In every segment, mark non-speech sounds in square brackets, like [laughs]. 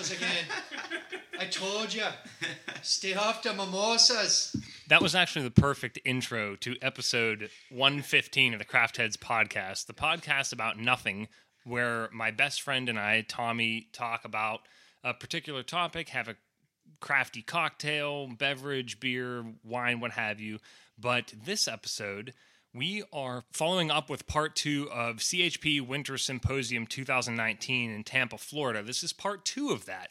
mimosas again. I told you. Stay the mimosas. That was actually the perfect intro to episode 115 of the Craft Heads podcast, the podcast about nothing, where my best friend and I, Tommy, talk about a particular topic, have a crafty cocktail, beverage, beer, wine, what have you. But this episode, we are following up with part two of CHP Winter Symposium 2019 in Tampa, Florida. This is part two of that.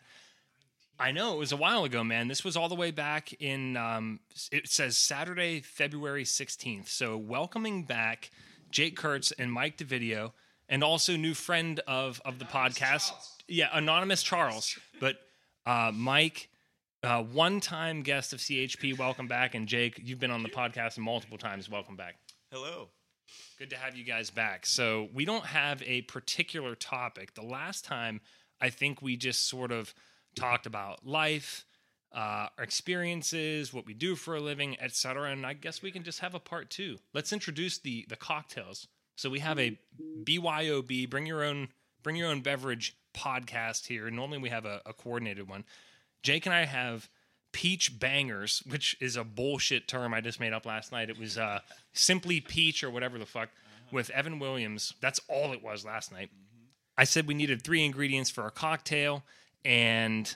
I know it was a while ago, man. This was all the way back in, um, it says Saturday, February 16th. So, welcoming back Jake Kurtz and Mike DeVideo, and also new friend of, of the podcast. Yeah, Anonymous Charles. But uh, Mike, uh, one time guest of CHP, welcome back. And Jake, you've been on the podcast multiple times. Welcome back. Hello. Good to have you guys back. So, we don't have a particular topic. The last time, I think we just sort of talked about life, uh, our experiences, what we do for a living, etc. And I guess we can just have a part two. Let's introduce the the cocktails. So we have a BYOB, bring your own bring your own beverage podcast here. Normally we have a, a coordinated one. Jake and I have peach bangers, which is a bullshit term I just made up last night. It was uh, simply peach or whatever the fuck with Evan Williams. That's all it was last night. I said we needed three ingredients for a cocktail, and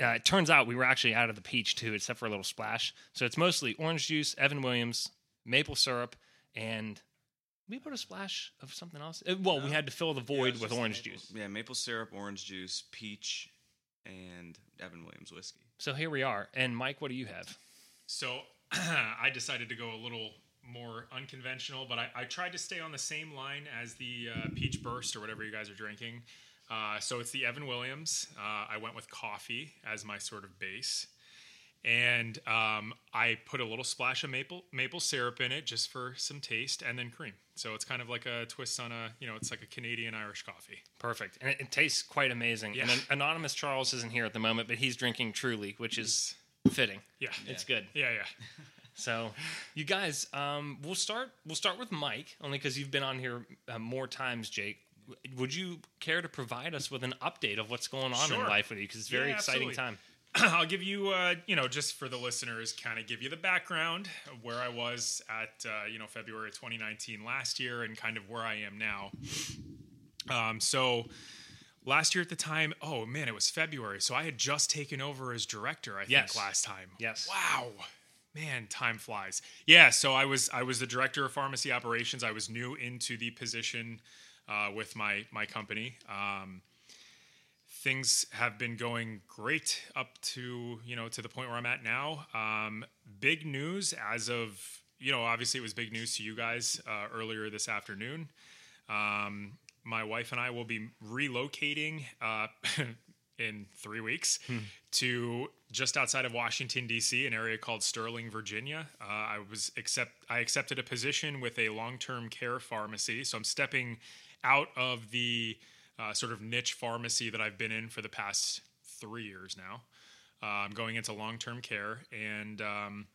uh, it turns out we were actually out of the peach too, except for a little splash. So it's mostly orange juice, Evan Williams, maple syrup, and we put a splash of something else. Uh, Well, we had to fill the void with orange juice. Yeah, maple syrup, orange juice, peach, and Evan Williams whiskey. So here we are. And Mike, what do you have? So [clears throat] I decided to go a little more unconventional, but I, I tried to stay on the same line as the uh, peach burst or whatever you guys are drinking. Uh, so it's the Evan Williams. Uh, I went with coffee as my sort of base, and um, I put a little splash of maple maple syrup in it just for some taste, and then cream. So it's kind of like a twist on a you know it's like a Canadian Irish coffee. Perfect. And it, it tastes quite amazing. Yeah. And an- Anonymous Charles isn't here at the moment, but he's drinking Truly, which is fitting. Yeah, It's good. yeah, yeah. [laughs] So, you guys, um, we'll start. We'll start with Mike, only because you've been on here uh, more times, Jake. Would you care to provide us with an update of what's going on in life with you? Because it's a very Yeah, exciting absolutely. time. [clears throat] I'll give you, uh, you know, just for the listeners, kind of give you the background of where I was at, uh, you know, February 2019 last year and kind of where I am now. Um, so last year at the time, oh man, it was February. So I had just taken over as director, I Yes. think, last time. Yes. Wow. Man, time flies. Yeah, so I was I was the director of pharmacy operations. I was new into the position uh, with my my company. Um, things have been going great up to you know to the point where I'm at now. Um, big news as of you know obviously it was big news to you guys uh, earlier this afternoon. Um, my wife and I will be relocating uh, [laughs] in three weeks to just outside of Washington D.C., an area called Sterling, Virginia. Uh, I was accept I accepted a position with a long term care pharmacy, so I'm stepping out of the uh, sort of niche pharmacy that I've been in for the past three years now. Uh, I'm going into long term care, and um,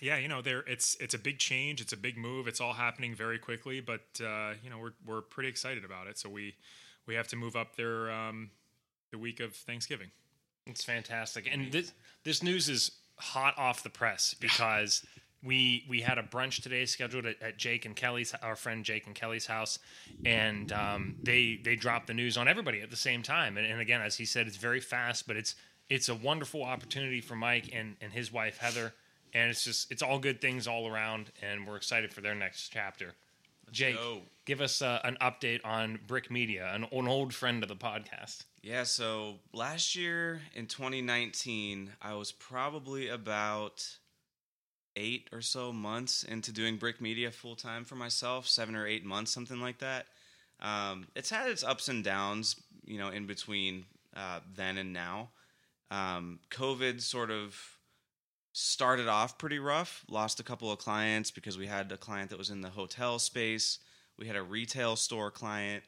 yeah, you know, there it's it's a big change, it's a big move, it's all happening very quickly, but uh, you know, we're we're pretty excited about it. So we we have to move up there um, the week of Thanksgiving. It's fantastic, and this this news is hot off the press because we we had a brunch today scheduled at, at Jake and Kelly's our friend Jake and Kelly's house, and um, they they dropped the news on everybody at the same time. And, and again, as he said, it's very fast, but it's it's a wonderful opportunity for Mike and and his wife Heather, and it's just it's all good things all around, and we're excited for their next chapter. Jake, go. give us uh, an update on Brick Media, an, an old friend of the podcast. Yeah, so last year in 2019, I was probably about eight or so months into doing Brick Media full time for myself, seven or eight months, something like that. Um, it's had its ups and downs, you know, in between uh, then and now. Um, COVID sort of started off pretty rough. Lost a couple of clients because we had a client that was in the hotel space. We had a retail store client.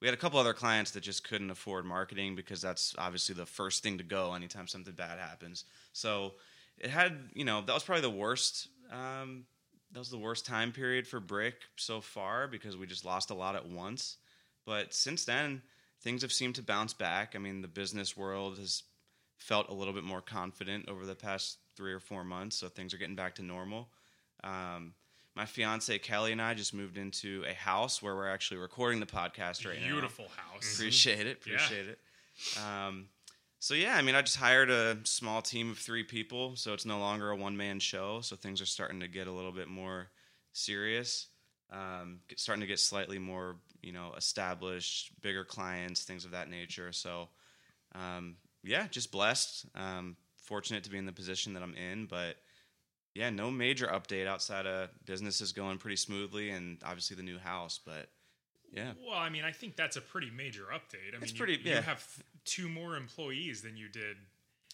We had a couple other clients that just couldn't afford marketing because that's obviously the first thing to go anytime something bad happens. So it had, you know, that was probably the worst. Um, that was the worst time period for Brick so far because we just lost a lot at once. But since then, things have seemed to bounce back. I mean, the business world has felt a little bit more confident over the past three or four months, so things are getting back to normal. Um, my fiance Kelly and I just moved into a house where we're actually recording the podcast right now. Beautiful house. Appreciate it. Yeah. Appreciate it. Um, so yeah, I mean, I just hired a small team of three people, so it's no longer a one man show. So things are starting to get a little bit more serious. Um, starting to get slightly more, you know, established, bigger clients, things of that nature. So um, yeah, just blessed. Um, fortunate to be in the position that I'm in, but yeah, no major update outside of business is going pretty smoothly, and obviously the new house. But yeah, Well, I mean, I think that's a pretty major update. I mean, It's you- pretty- you, yeah. have two more employees than you did.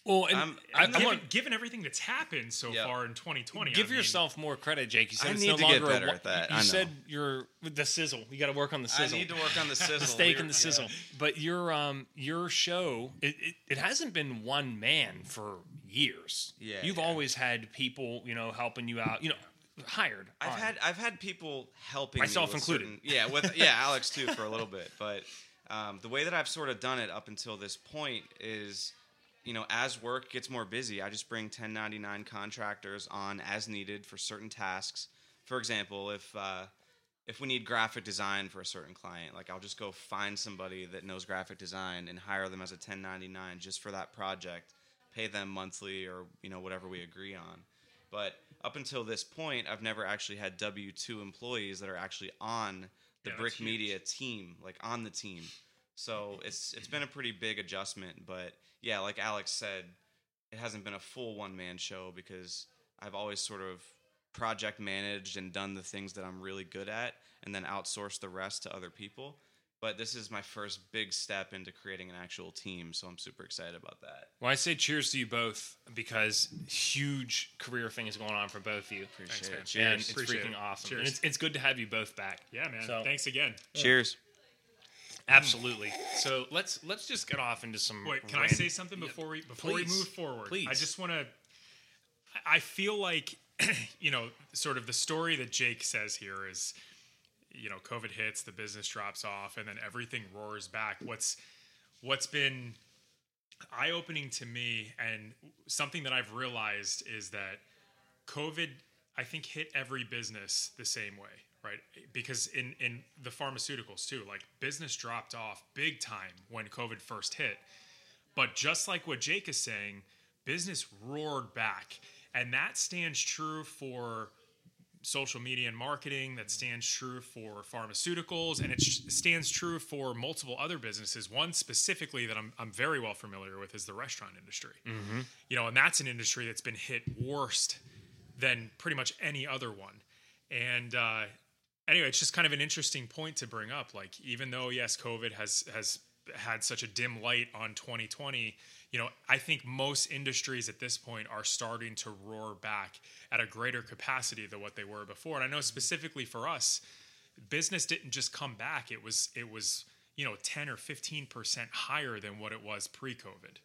Well, and I'm- I, I'm I given, want given everything that's happened so Yep. far in 2020, give I mean, yourself more credit, Jake. You said I it's need no to longer a better one- at that. You I know. said you're the sizzle. You got to work on the sizzle. I need to work on the [laughs] sizzle. the steak We're- and the sizzle. But your um your show it, it, it hasn't been one man for years. Yeah, you've yeah. always had people you know helping you out. You know, hired. I've on. had I've had people helping Myself included. certain- yeah, with [laughs] yeah, Alex too for a little bit. But um, the way that I've sort of done it up until this point is, you know, as work gets more busy, I just bring 1099 contractors on as needed for certain tasks. For example, if uh, if we need graphic design for a certain client, like I'll just go find somebody that knows graphic design and hire them as a 1099 just for that project, pay them monthly or you know whatever we agree on. But up until this point, I've never actually had W two employees that are actually on the Yeah, Brick. Media team, like on the team. So it's it's been a pretty big adjustment. But yeah, like Alex said, it hasn't been a full one man show because I've always sort of project managed and done the things that I'm really good at, and then outsourced the rest to other people. But this is my first big step into creating an actual team, so I'm super excited about that. Well, I say cheers to you both because huge career thing is going on for both of you. Appreciate man. it. And Cheers. it's Appreciate freaking it. awesome. Cheers. And it's, it's good to have you both back. Yeah, man. So- Thanks again. Cheers. Absolutely. So let's let's just get off into some. Wait, can I say something before we before we move forward? Please. I just want to. I feel like, [clears throat] you know, sort of the story that Jake says here is, you know, COVID hits, the business drops off, and then everything roars back. What's what's been eye opening to me, and something that I've realized is that COVID, I think, hit every business the same way, right? Because in in the pharmaceuticals too, like business dropped off big time when COVID first hit. But just like what Jake is saying, business roared back, and that stands true for social media and marketing that stands true for pharmaceuticals and it sh- stands true for multiple other businesses. One specifically that I'm, I'm very well familiar with is the restaurant industry. You know and that's an industry that's been hit worst than pretty much any other one. And uh, anyway it's just kind of an interesting point to bring up. Like even though yes covid has has had such a dim light on 2020 you know i think most industries at this point are starting to roar back at a greater capacity than what they were before. And i know specifically for us business didn't just come back. It was it was you know 10 or 15% higher than what it was pre-covid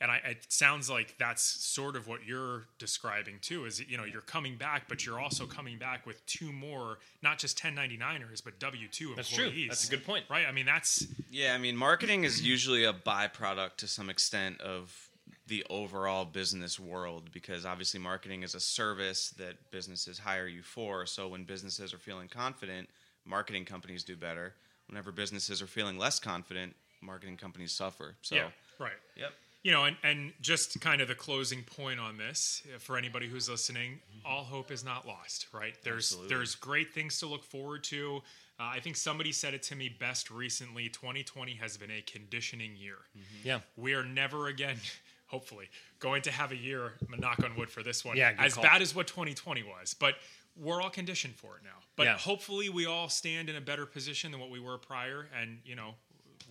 and I, it sounds like that's sort of what you're describing too is you know you're coming back but you're also coming back with two more not just 1099ers but w2 That's employees true. That's a good point. right i mean that's Yeah, I mean, marketing is usually a byproduct to some extent of the overall business world because obviously marketing is a service that businesses hire you for. So when businesses are feeling confident, marketing companies do better. Whenever businesses are feeling less confident, marketing companies suffer. So, yeah right yep. You know and, and just kind of the closing point on this uh, for anybody who's listening all hope is not lost right there's Absolutely. there's great things to look forward to uh, i think somebody said it to me best recently 2020 has been a conditioning year Yeah. we are never again [laughs] hopefully going to have a year I'm gonna knock on wood for this one Yeah, as call. bad as what 2020 was but we're all conditioned for it now but Yeah. hopefully we all stand in a better position than what we were prior and you know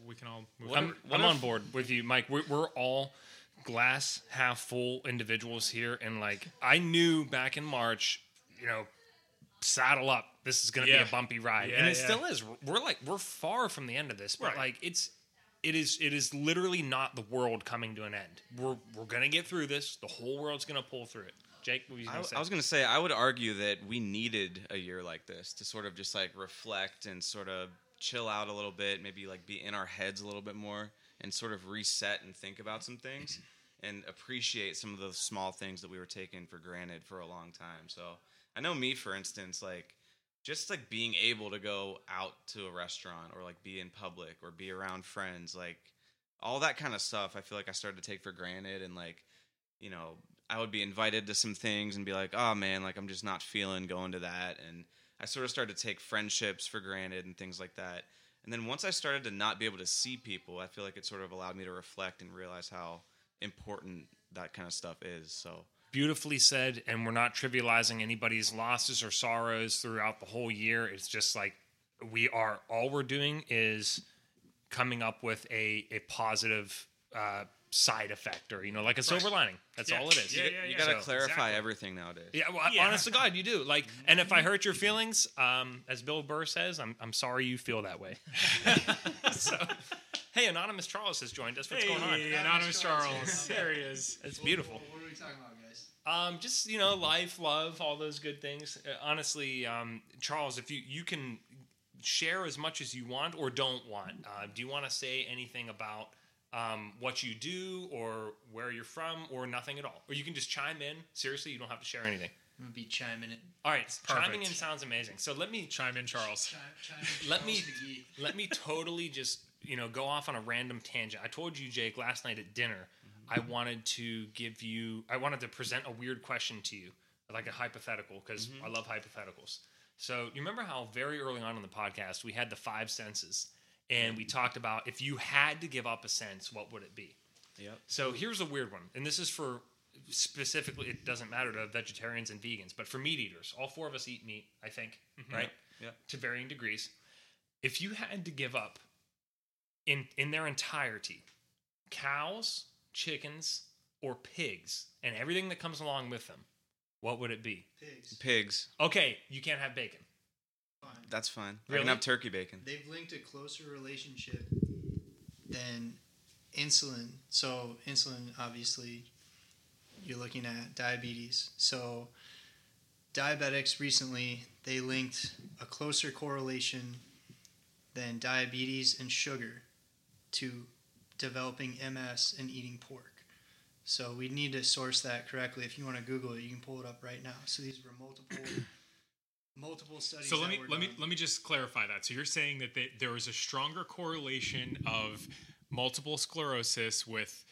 we can all move I'm, forward. I'm on board with you, Mike. We're, we're all glass half full individuals here, and like I knew back in March, you know, saddle up. This is going to Yeah. be a bumpy ride, Yeah, and it yeah. still is. We're like we're far from the end of this, but Right. like it's it is it is literally not the world coming to an end. We're we're going to get through this. The whole world's going to pull through it. Jake, what were you I, going to say? I was going to say, I would argue that we needed a year like this to sort of just like reflect and sort of chill out a little bit, maybe like be in our heads a little bit more, and sort of reset and think about some things, [clears throat] and appreciate some of the small things that we were taking for granted for a long time. So I know me, for instance, like just like being able to go out to a restaurant or like be in public or be around friends, like all that kind of stuff. I feel like I started to take for granted, and like you know, I would be invited to some things and be like, oh man, like I'm just not feeling going to that. And I sort of started to take friendships for granted and things like that. And then once I started to not be able to see people, I feel like it sort of allowed me to reflect and realize how important that kind of stuff is. So Beautifully said, and we're not trivializing anybody's losses or sorrows throughout the whole year. It's just like we are. All we're doing is coming up with a a positive uh, side effect, or you know, like a silver lining. That's Yeah. all it is. Yeah, you, yeah, you got to So- clarify exactly. everything nowadays. Yeah, well, Yeah. honest to God, you do. Like, and if I hurt your feelings, um, as Bill Burr says, I'm I'm sorry you feel that way. [laughs] so, hey, anonymous Charles has joined us. What's going on? Hey, Anonymous Charles. [laughs] There he is. It's beautiful. What are we talking about, guys? Um, just you know, life, love, all those good things. Uh, honestly, um, Charles, if you you can share as much as you want or don't want. Uh, do you want to say anything about um, what you do or where you're from or nothing at all? Or you can just chime in. Seriously, you don't have to share anything. I'm gonna be chiming in. All right, chiming in sounds amazing. So let me Chime in, Charles. Chime, [laughs] chime in. Let me- Charles [laughs] let me totally just you know go off on a random tangent. I told you, Jake, last night at dinner, I wanted to give you, I wanted to present a weird question to you, like a hypothetical, because I love hypotheticals. So you remember how very early on in the podcast we had the five senses, and we talked about if you had to give up a sense, what would it be? Yep. So here's a weird one, and this is for specifically. It doesn't matter to vegetarians and vegans, but for meat eaters, all four of us eat meat. I think, mm-hmm. right? Yep. To varying degrees. If you had to give up in in their entirety, cows, chickens, or pigs, and everything that comes along with them, what would it be? Pigs. Pigs. Okay, you can't have bacon. Fine. That's fine. I Really? can have turkey bacon. They've linked a closer relationship than insulin. So insulin, obviously, you're looking at diabetes. So diabetics recently they linked a closer correlation than diabetes and sugar to developing MS and eating pork. So we need to source that correctly. If you want to Google it, you can pull it up right now. So these were multiple multiple studies. So let me let me let me just clarify that. So you're saying that they, there is a stronger correlation of multiple sclerosis with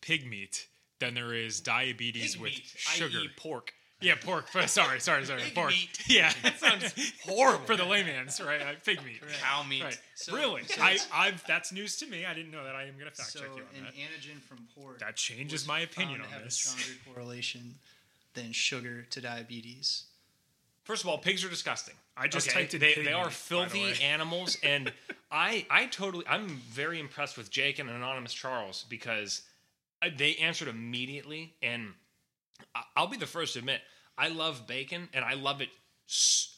pig meat than there is diabetes Pig with meat, sugar. i.e. pork. Yeah, pork. Sorry, sorry, sorry. Pig pork. meat. [laughs] Yeah, That sounds [laughs] horrible. for the layman's, right? Uh, pig meat. Cow meat. Right. So- really? so I, I've that's news to me. I didn't know that. I am gonna fact so check you an on that. antigen from pork That changes was my opinion to on have this. A stronger correlation than sugar to diabetes. First of all, pigs are disgusting. I just Okay, typed in they, pig they are by the filthy [laughs] animals, and I I totally I'm very impressed with Jake and Anonymous Charles because they answered immediately, and I'll be the first to admit I love bacon, and I love it.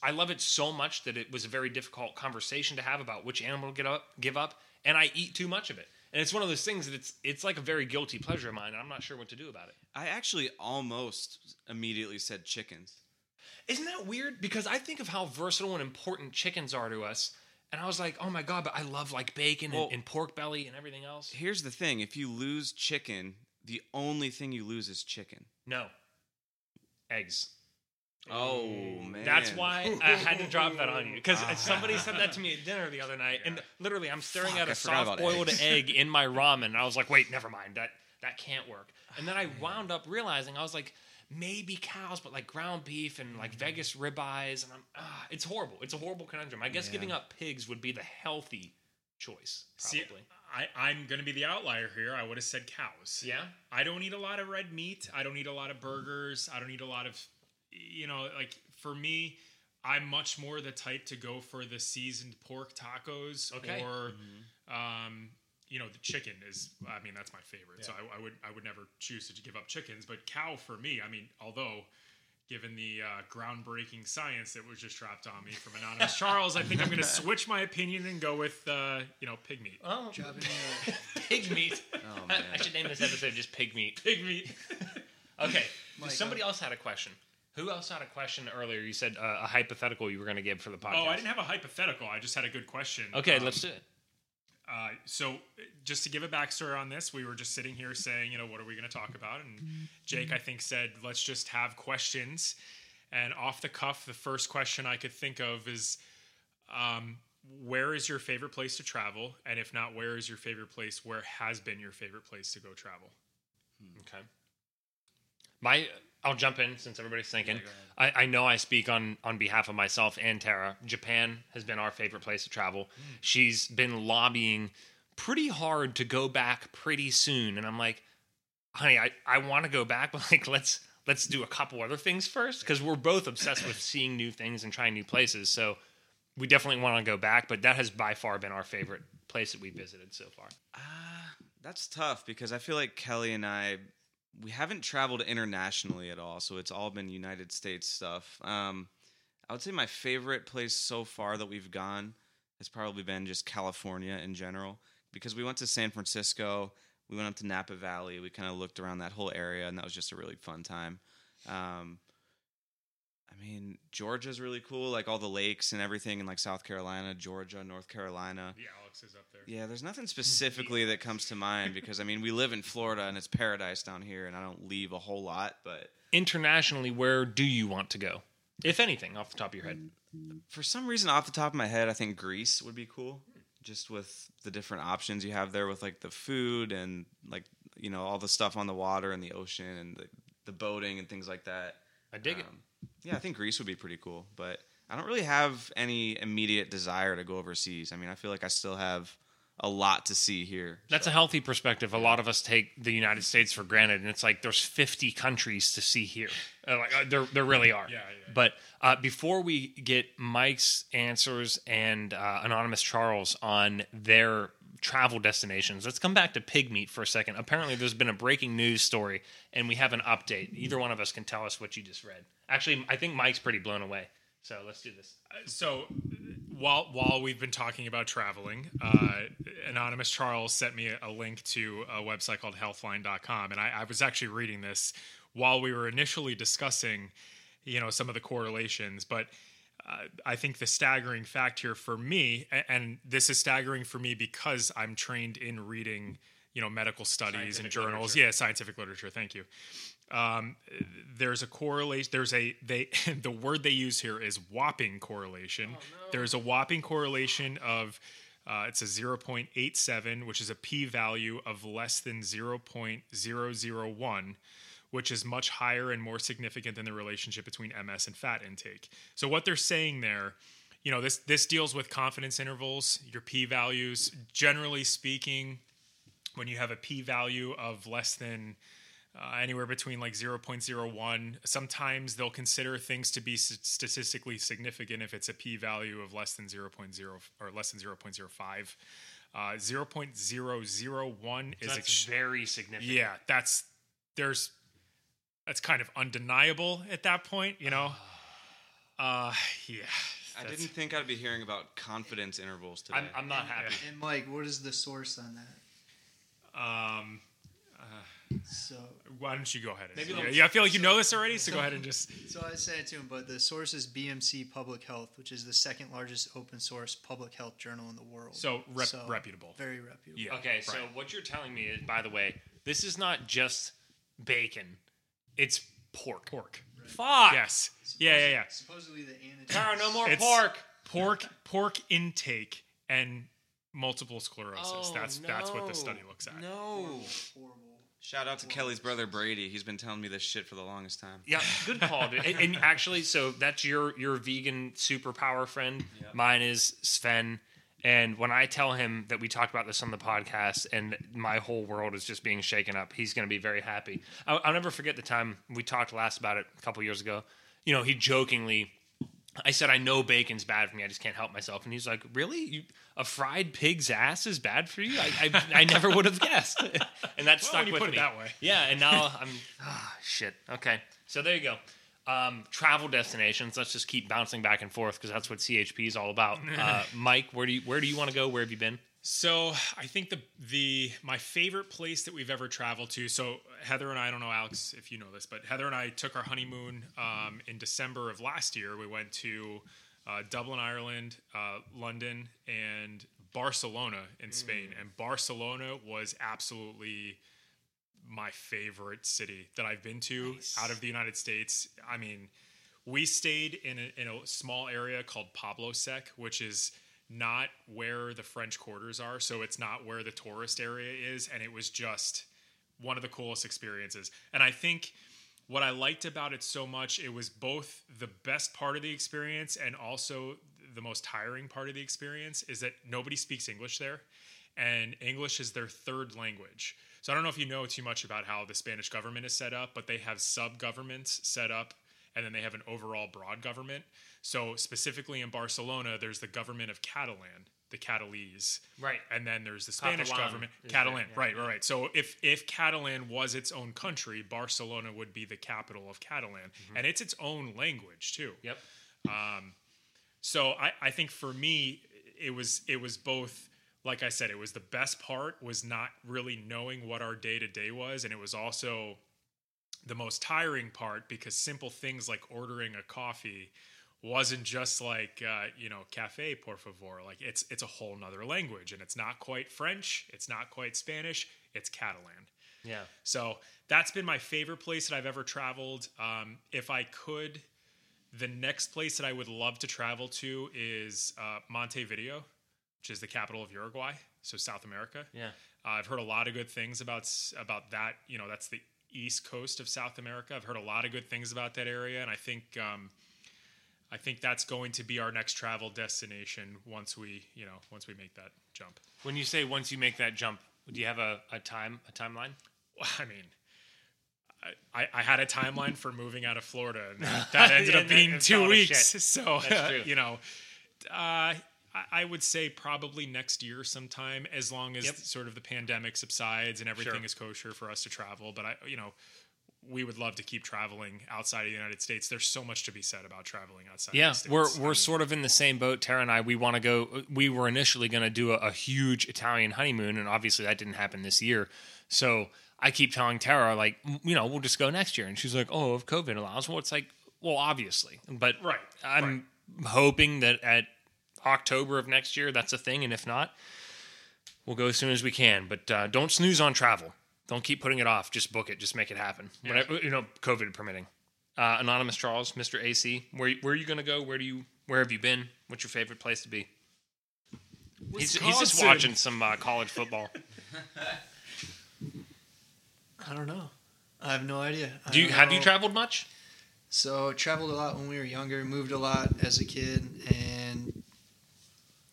I love it so much that it was a very difficult conversation to have about which animal to get up, give up, and I eat too much of it. And it's one of those things that it's it's like a very guilty pleasure of mine, and I'm not sure what to do about it. I actually almost immediately said chickens. Isn't that weird? Because I think of how versatile and important chickens are to us. And I was like, oh my God, but I love like bacon Well- and, and pork belly and everything else. Here's the thing: if you lose chicken, the only thing you lose is chicken. No. Eggs. Oh man, That's why [laughs] I had to drop that on you. Because ah. somebody said that to me at dinner the other night. And literally, I'm staring Fuck, at a soft-boiled eggs. egg in my [laughs] ramen. And I was like, wait, never mind. That, that can't work. And then I wound up realizing, I was like, maybe cows, but like ground beef and like Vegas ribeyes. And I'm, ah, it's horrible. It's a horrible conundrum. I guess Yeah. giving up pigs would be the healthy choice, See, probably. I, I'm going to be the outlier here. I would have said cows. yeah? I don't eat a lot of red meat. I don't eat a lot of burgers. I don't eat a lot of, you know, like for me, I'm much more the type to go for the seasoned pork tacos Okay. or, um, you know, the chicken is. I mean, that's my favorite. So I, I would I would never choose to give up chickens, but cow for me. I mean, although. Given the uh, groundbreaking science that was just dropped on me from anonymous [laughs] Charles, I think I'm going to switch my opinion and go with uh, you know pig meat. Oh, Dropping the, [laughs] pig meat. Oh, I, man. I should name this episode just pig meat. Pig meat. [laughs] Okay. Mike, somebody else had a question. Who else had a question earlier? You said uh, a hypothetical you were going to give for the podcast. Oh, I didn't have a hypothetical. I just had a good question. Okay, Um, let's do it. Uh, so, just to give a backstory on this, we were just sitting here saying, you know, what are we going to talk about? And Jake, I think, said, let's just have questions. And off the cuff, the first question I could think of is, um, where is your favorite place to travel? And if not, where is your favorite place? Where has been your favorite place to go travel? Okay. My, I'll jump in since everybody's thinking. Yeah, I, I know I speak on on behalf of myself and Tara. Japan has been our favorite place to travel. She's been lobbying pretty hard to go back pretty soon, and I'm like, honey, I, I want to go back, [laughs] but like let's let's do a couple other things first because we're both obsessed with seeing new things and trying new places. So we definitely want to go back, but that has by far been our favorite place that we visited so far. Uh, that's tough because I feel like Kelly and I we haven't traveled internationally at all, so it's all been United States stuff. Um, I would say my favorite place so far that we've gone has probably been just California in general because we went to San Francisco, we went up to Napa Valley, we kind of looked around that whole area, and that was just a really fun time. Um, I mean, Georgia's really cool, like all the lakes and everything in like South Carolina, Georgia, North Carolina. The Alex is up there. Yeah, there's nothing [laughs] specifically that comes to mind because I mean we live in Florida and it's paradise down here, and I don't leave a whole lot. But Internationally, where do you want to go, if anything, off the top of your head? for some reason, off the top of my head, I think Greece would be cool, just with the different options you have there with like the food and like you know all the stuff on the water and the ocean and the, the boating and things like that. I dig it. Um, Yeah, I think Greece would be pretty cool, but I don't really have any immediate desire to go overseas. I mean, I feel like I still have a lot to see here. That's a healthy perspective. A lot of us take the United States for granted, and it's like there's 50 countries to see here. Uh, like uh, there, there really are. Yeah, yeah. But uh, before we get Mike's answers and uh, anonymous Charles on their travel destinations, let's come back to pig meat for a second. Apparently, there's been a breaking news story, and we have an update. Either one of us can tell us what you just read. Actually, I think Mike's pretty blown away. So let's do this. so while while we've been talking about traveling, uh, anonymous Charles sent me a, link to a website called Healthline.com, and I, I was actually reading this while we were initially discussing, you know, some of the correlations, but. Uh, I think the staggering fact here for me, a- and this is staggering for me because I'm trained in reading, you know, medical studies Scientific and journals. literature. Yeah, scientific literature. Thank you. Um, there's a correlation. There's a they. [laughs] the word they use here is whopping correlation. There's a whopping correlation of. Uh, it's a 0.87, which is a p-value of less than 0.001, which is much higher and more significant than the relationship between MS and fat intake. So what they're saying there, you know, this this deals with confidence intervals, your p-values. Generally speaking, when you have a p-value of less than uh, anywhere between like 0.01 sometimes they'll consider things to be statistically significant if it's a p-value of less than 0.0 or less than 0.05 uh, 0.001 is That's ex- very significant. yeah that's there's that's kind of undeniable at that point you know [sighs] uh yeah I didn't think I'd be hearing about confidence intervals today. I'm, I'm not happy. And Mike, what is the source on that? um So, why don't you go ahead and Maybe yeah, yeah, i feel like you know this already so go ahead and just so I said it to him, but the source is BMC Public Health, which is the second largest open source public health journal in the world. so, rep- reputable Very reputable. yeah Okay, so what you're telling me is, by the way, this is not just bacon; it's pork. pork Fuck. yes yeah yeah yeah Supposedly the antigens. Tara, no more It's- pork. pork pork intake and multiple sclerosis. Oh, that's that's what the study looks at. no. Horrible. Shout out to Kelly's brother Brady. He's been telling me this shit for the longest time. Yeah, good call, dude. And, and actually, so that's your your vegan superpower friend. Mine is Sven. And when I tell him that we talked about this on the podcast and my whole world is just being shaken up, he's going to be very happy. I'll, I'll never forget the time we talked last about it a couple years ago. You know, he jokingly, I said, I know bacon's bad for me. I just can't help myself. And he's like, Really? You, a fried pig's ass is bad for you? I, I, I never would have guessed. [laughs] and that Well, stuck with me. that way. Yeah, and now I'm ah shit. Okay, so there you go. Um, travel destinations. Let's just keep bouncing back and forth because that's what CHP is all about. [laughs] Uh, Mike, where do you where do you want to go? Where have you been? So I think the the my favorite place that we've ever traveled to. So Heather and I, I don't know Alex if you know this, but Heather and I took our honeymoon um, in December of last year. We went to uh, Dublin, Ireland, uh, London, and Barcelona in Spain. And Barcelona was absolutely my favorite city that I've been to out of the United States. I mean, we stayed in a, in a small area called Poble Sec, which is not where the French quarters are. So it's not where the tourist area is. And it was just one of the coolest experiences. And I think what I liked about it so much, it was both the best part of the experience and also the most tiring part of the experience is that nobody speaks English there. And English is their third language. So I don't know if you know too much about how the Spanish government is set up, but they have sub governments set up and then they have an overall broad government. So specifically in Barcelona, there's the government of Catalan, the Catalese, Right. and then there's the Spanish Catalan government, Catalan, yeah. right, right, right. So if if Catalan was its own country, Barcelona would be the capital of Catalan, Mm-hmm. and it's its own language too. Yep. Um, So I, I think for me, it was it was both. Like I said, it was the best part was not really knowing what our day to day was, and it was also the most tiring part because simple things like ordering a coffee wasn't just like uh, you know cafe por favor like it's it's a whole nother language and it's not quite french it's not quite spanish it's catalan Yeah. so that's been my favorite place that I've ever traveled. Um, if I could, the next place that I would love to travel to is uh, Montevideo, which is the capital of Uruguay, so South America. Yeah. Uh, I've heard a lot of good things about about that. You know, that's the east coast of South America. I've heard a lot of good things about that area, and I think um, I think that's going to be our next travel destination once we you know once we make that jump. When you say once you make that jump, do you have a, a time a timeline? Well, I mean, I, I, had a timeline for moving out of Florida, and [laughs] that, ended Yeah, up being two weeks. [laughs] So, true. you know, uh, I, would say probably next year sometime, as long as Yep. sort of the pandemic subsides and everything Sure. is kosher for us to travel. But I, you know, we would love to keep traveling outside of the United States. There's so much to be said about traveling outside. Yeah, of the States. we're I we're mean, sort of in the same boat. Tara and I, we want to go. We were initially going to do a, a huge Italian honeymoon, and obviously that didn't happen this year. So I keep telling Tara, like, you know, we'll just go next year, and she's like, oh, if COVID allows, well, it's like, well, obviously, but Right, I'm hoping that at October of next year that's a thing, and if not, we'll go as soon as we can. But uh, don't snooze on travel. Don't keep putting it off. Just book it. Just make it happen. Whatever, you know, COVID permitting. Uh, Anonymous Charles, Mr. AC, where where are you going to go? Where do you where have you been? What's your favorite place to be? He's, he's just watching some uh, college football. [laughs] I don't know. I have no idea. I Do you don't have you traveled much? So traveled a lot when we were younger, moved a lot as a kid, and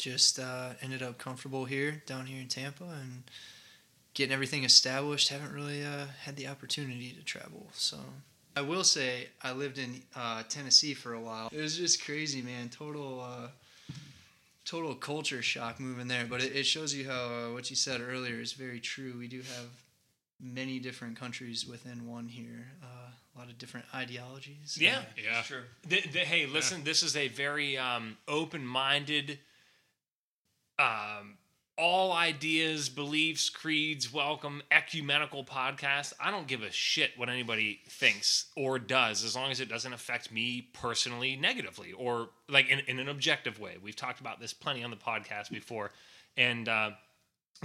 just uh, ended up comfortable here, down here in Tampa, and getting everything established. Haven't really uh, had the opportunity to travel. So I will say I lived in uh, Tennessee for a while. It was just crazy, man. Total. Uh, Total culture shock moving there, but it, it shows you how uh, what you said earlier is very true. We do have many different countries within one here, uh, a lot of different ideologies. Yeah, Yeah. sure. The, the, hey, listen, this is a very um, open-minded, um, all ideas, beliefs, creeds, welcome, ecumenical podcast. I don't give a shit what anybody thinks or does, as long as it doesn't affect me personally negatively or like in, in an objective way. We've talked about this plenty on the podcast before, and uh,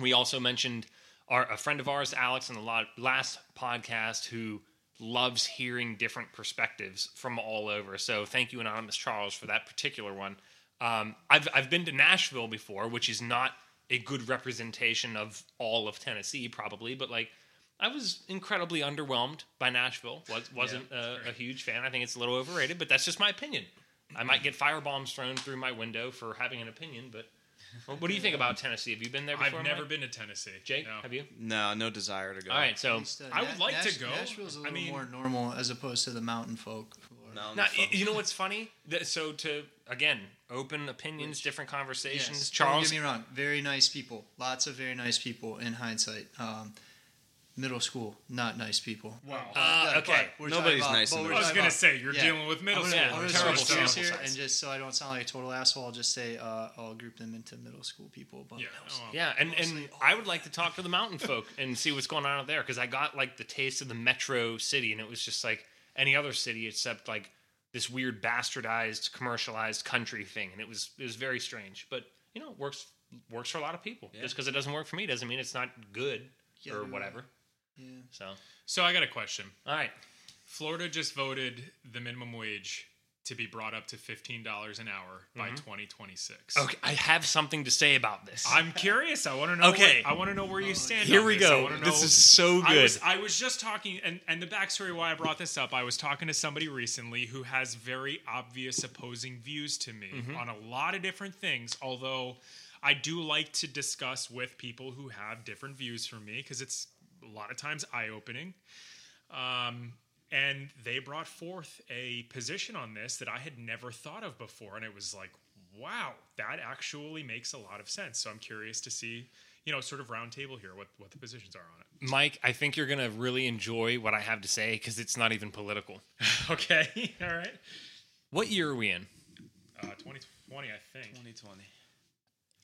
we also mentioned our a friend of ours, Alex, in the last podcast who loves hearing different perspectives from all over. So thank you, Anonymous Charles, for that particular one. Um, I've I've been to Nashville before, which is not a good representation of all of Tennessee, probably, but like. I was incredibly underwhelmed by Nashville. Was wasn't a, a huge fan. I think it's a little overrated, but that's just my opinion. I might get firebombs thrown through my window for having an opinion, but [laughs] what do you think about Tennessee? Have you been there I've before? never Mike? been to Tennessee. Jake, No. have you? No, no desire to go. All right, so Least, uh, I would Na- like to go. Nashville's a I little mean- more normal as opposed to the mountain folk. Who No, Now, no you know what's funny? So to again, open opinions, different conversations. Yes, Charles, Don't get me wrong. Very nice people. Lots of very nice people in hindsight. Um, middle school, not nice people. Wow. Uh, But okay. we're Nobody's talking nice in we're I was gonna about- say you're yeah. dealing with middle I'm school. gonna, I'm gonna terrible switch stuff. here, and just so I don't sound like a total asshole, I'll just say uh, I'll group them into middle school people. But Yeah. oh. Yeah, and, and I would like to talk to the mountain folk and see what's going on out there because I got like the taste of the metro city, and it was just like any other city except like this weird bastardized, commercialized country thing, and it was it was very strange. But you know, it works works for a lot of people. Just because it doesn't work for me doesn't mean it's not good Yeah, or whatever. yeah. So, So I got a question. all right, Florida just voted the minimum wage to be brought up to fifteen dollars an hour by twenty twenty six. okay, I have something to say about this. I'm curious. I want to know. Okay. Where, I want to know where you stand. Here on we this. Go. wanna This is so I good. was, I was just talking, and, and the backstory why I brought this up, I was talking to somebody recently who has very obvious opposing views to me Mm-hmm. on a lot of different things, although I do like to discuss with people who have different views from me because it's a lot of times eye opening. Um, and they brought forth a position on this that I had never thought of before. And it was like, wow, that actually makes a lot of sense. So I'm curious to see, you know, sort of roundtable here, what, what the positions are on it. Mike, I think you're gonna really enjoy what I have to say because it's not even political. [laughs] Okay. [laughs] All right. What year are we in? Uh, 2020, I think. 2020.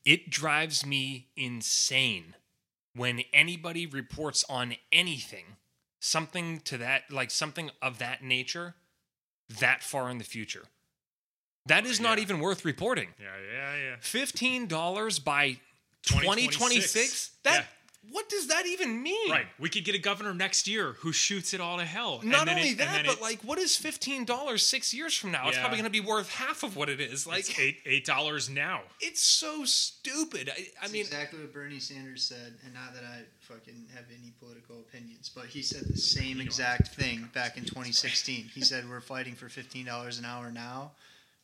It drives me insane when anybody reports on anything, something to that, like something of that nature, that far in the future. That is not Yeah. even worth reporting. Yeah, yeah, yeah. $15 by 2026. 2026? That Yeah. What does that even mean? Right. We could get a governor next year who shoots it all to hell. and Not then only it- and that, then but it- like, what is fifteen dollars six years from now? It's probably going to be worth half of what it is. Like, it's eight eight dollars now. it's so stupid. I, I That's mean, exactly what Bernie Sanders said, and not that I fucking have any political opinions, but he said the same exact thing back in 2016. [laughs] He said we're fighting for $15 an hour now,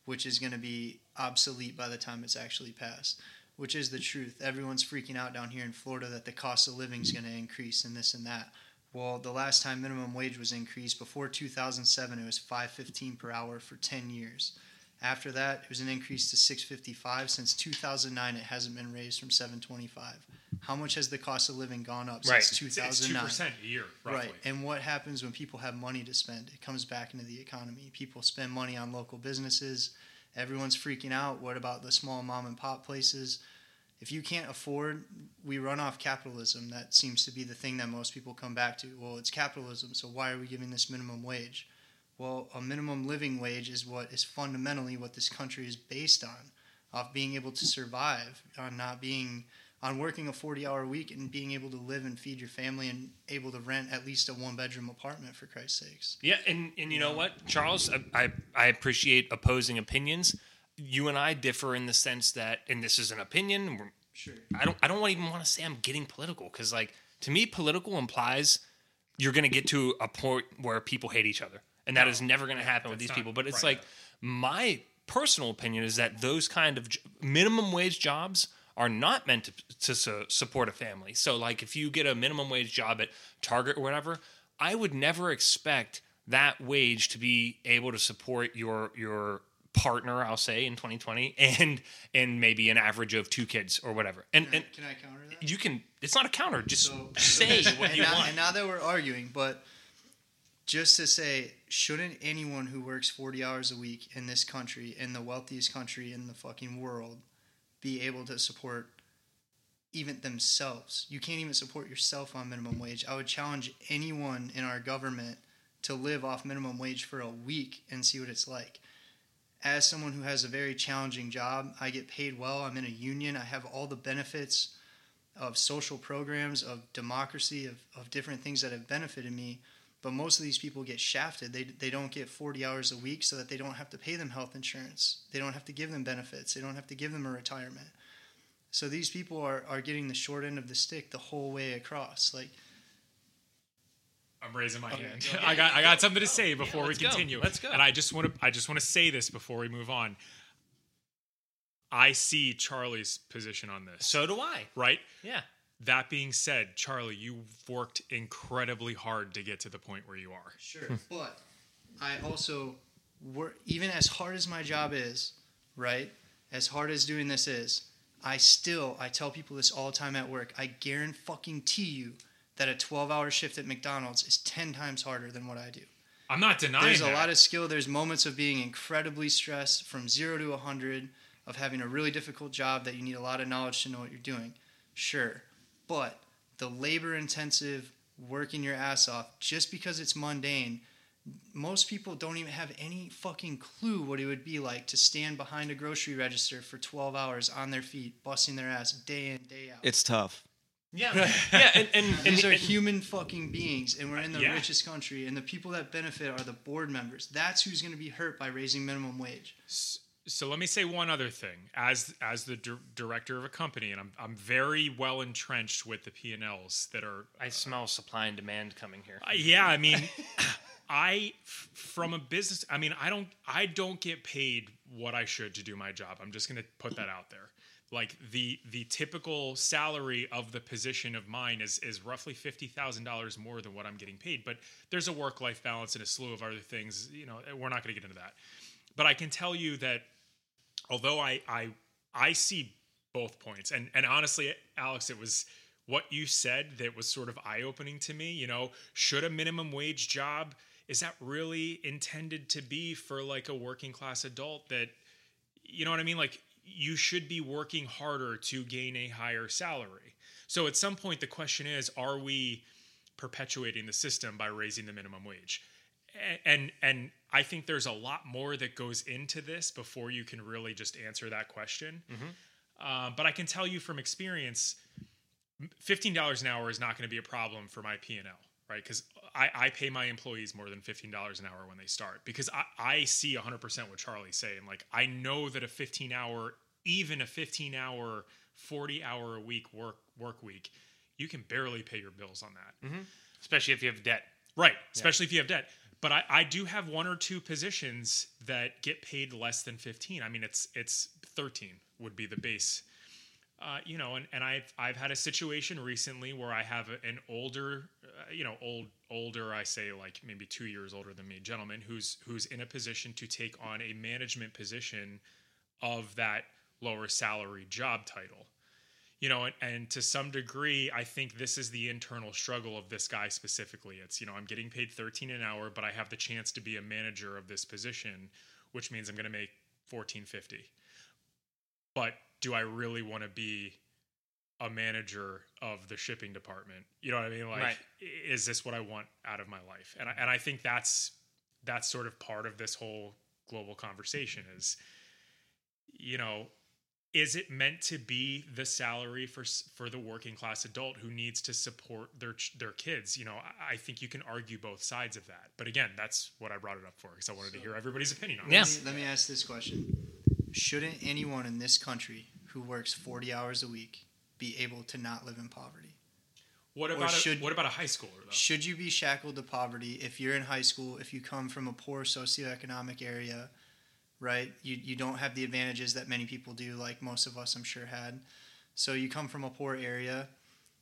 which is going to be obsolete by the time it's actually passed. Which is the truth. Everyone's freaking out down here in Florida that the cost of living is going to increase and this and that. Well, the last time minimum wage was increased before 2007, it was 5.15 per hour for 10 years. After that, it was an increase to 655. Since 2009, it hasn't been raised from 725. How much has the cost of living gone up Right. since It's- It's two 2009? percent a year, roughly. Right. And what happens when people have money to spend? It comes back into the economy. People spend money on local businesses. Everyone's freaking out. What about the small mom and pop places? If you can't afford, we run off capitalism. That seems to be the thing that most people come back to. Well, it's capitalism, so why are we giving this minimum wage? Well, a minimum living wage is what is fundamentally what this country is based on, off being able to survive, on not being on working a 40 hour week and being able to live and feed your family and able to rent at least a one bedroom apartment for Christ's sakes. Yeah, and, and you know what, Charles, I, I I appreciate opposing opinions. You and I differ in the sense that, and this is an opinion. Sure. I don't I don't even want to say I'm getting political because like to me, political implies you're going to get to a point where people hate each other, and that No, is never going to happen with these people. But it's right. like my personal opinion is that those kind of j- minimum wage jobs are not meant to, to su- support a family. So like if you get a minimum wage job at Target or whatever, I would never expect that wage to be able to support your your partner, I'll say in 2020 and and maybe an average of two kids or whatever. And Can I, and can I counter that? you can it's not a counter, just So- [laughs] say what you now, want. And now that we're arguing, but just to say, shouldn't anyone who works 40 hours a week in this country, in the wealthiest country in the fucking world, be able to support even themselves? You can't even support yourself on minimum wage. I would challenge anyone in our government to live off minimum wage for a week and see what it's like. As someone who has a very challenging job, I get paid well. I'm in a union. I have all the benefits of social programs, of democracy, of, of different things that have benefited me. But most of these people get shafted. They, they don't get 40 hours a week so that they don't have to pay them health insurance. They don't have to give them benefits. They don't have to give them a retirement. So these people are, are getting the short end of the stick the whole way across. Like, I'm raising my Okay, hand. go [laughs] I got I got something to say before we let's go. continue. Let's go. And I just want to I just want to say this before we move on. I see Charlie's position on this. so do I. right? Yeah. That being said, Charlie, you've worked incredibly hard to get to the point where you are. Sure, [laughs] but I also work even as hard as my job is, right? As hard as doing this is, I still I tell people this all the time at work. I guarantee fucking you that a 12 hour shift at McDonald's is 10 times harder than what I do. I'm not denying There's a that. lot of skill. There's moments of being incredibly stressed from zero to 100, of having a really difficult job that you need a lot of knowledge to know what you're doing. Sure. But the labor intensive, working your ass off, just because it's mundane, most people don't even have any fucking clue what it would be like to stand behind a grocery register for 12 hours on their feet, busting their ass day in, day out. It's tough. Yeah, [laughs] yeah, and and, and, These are and- human fucking beings, and we're in the Yeah. richest country, and the people that benefit are the board members. That's who's going to be hurt by raising minimum wage. so let me say one other thing as as the dir- director of a company and I'm I'm very well entrenched with the P&Ls that are I smell supply and demand coming here. Uh, yeah, I mean, [laughs] I f- from a business. I mean, I don't I don't get paid what I should to do my job. I'm just going to put that out there. Like the the typical salary of the position of mine is is roughly fifty thousand dollars more than what I'm getting paid. But there's a work life balance and a slew of other things. You know, we're not going to get into that. But I can tell you that although I I I see both points, and and honestly, Alex, it was what you said that was sort of eye opening to me. You know, should a minimum wage job is that really intended to be for like a working class adult that you know what I mean? Like you should be working harder to gain a higher salary. So at some point the question is are we perpetuating the system by raising the minimum wage? And and I think there's a lot more that goes into this before you can really just answer that question. Uh, but I can tell you from experience, fifteen dollars an hour is not going to be a problem for my P and L, right? Because I, I pay my employees more than fifteen dollars an hour when they start because I, I see hundred percent what Charlie's saying. Like I know that a fifteen hour, even a fifteen hour, forty hour a week work work week, you can barely pay your bills on that. especially if you have debt. Right, especially if you have debt. But I, I do have one or two positions that get paid less than 15. I mean, it's it's 13 would be the base. Uh, you know, and, and I've I've had a situation recently where I have an older, Uh, you know, old older. I say like maybe two years older than me, gentleman who's who's in a position to take on a management position of that lower salary job title you know and, and to some degree i think this is the internal struggle of this guy specifically it's you know i'm getting paid 13 an hour but i have the chance to be a manager of this position which means i'm going to make 1450 but do i really want to be a manager of the shipping department. You know what i mean? Like Right. is this what i want out of my life? And I, and I think that's that's sort of part of this whole global conversation is you know is it meant to be the salary for for the working class adult who needs to support their their kids? You know I, I think you can argue both sides of that. But again that's what i brought it up for because i wanted to hear everybody's opinion on Yeah. it Let me, let me ask this question. Shouldn't anyone in this country who works 40 hours a week be able to not live in poverty? what about a, what about a high schooler though Should you be shackled to poverty if you're in high school, if you come from a poor socioeconomic area, right? You, you don't have the advantages that many people do, like most of us, I'm sure, had. So you come from a poor area,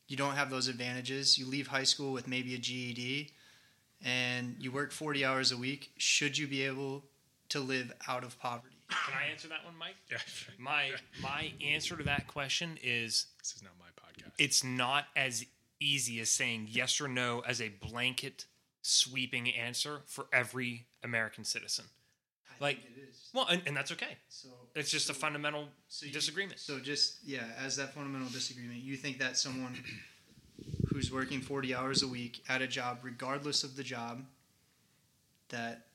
you don't have those advantages. You leave high school with maybe a GED, and you work 40 hours a week. Should you be able to live out of poverty? Can I answer that one, Mike? [laughs] yeah My my answer to that question is this is not my podcast it's not as easy as saying yes or no as a blanket sweeping answer for every American citizen. Like, it is. well, and, and that's okay. So It's just a fundamental So you- disagreement. So just yeah, as that fundamental disagreement, you think that someone who's working 40 hours a week at a job regardless of the job that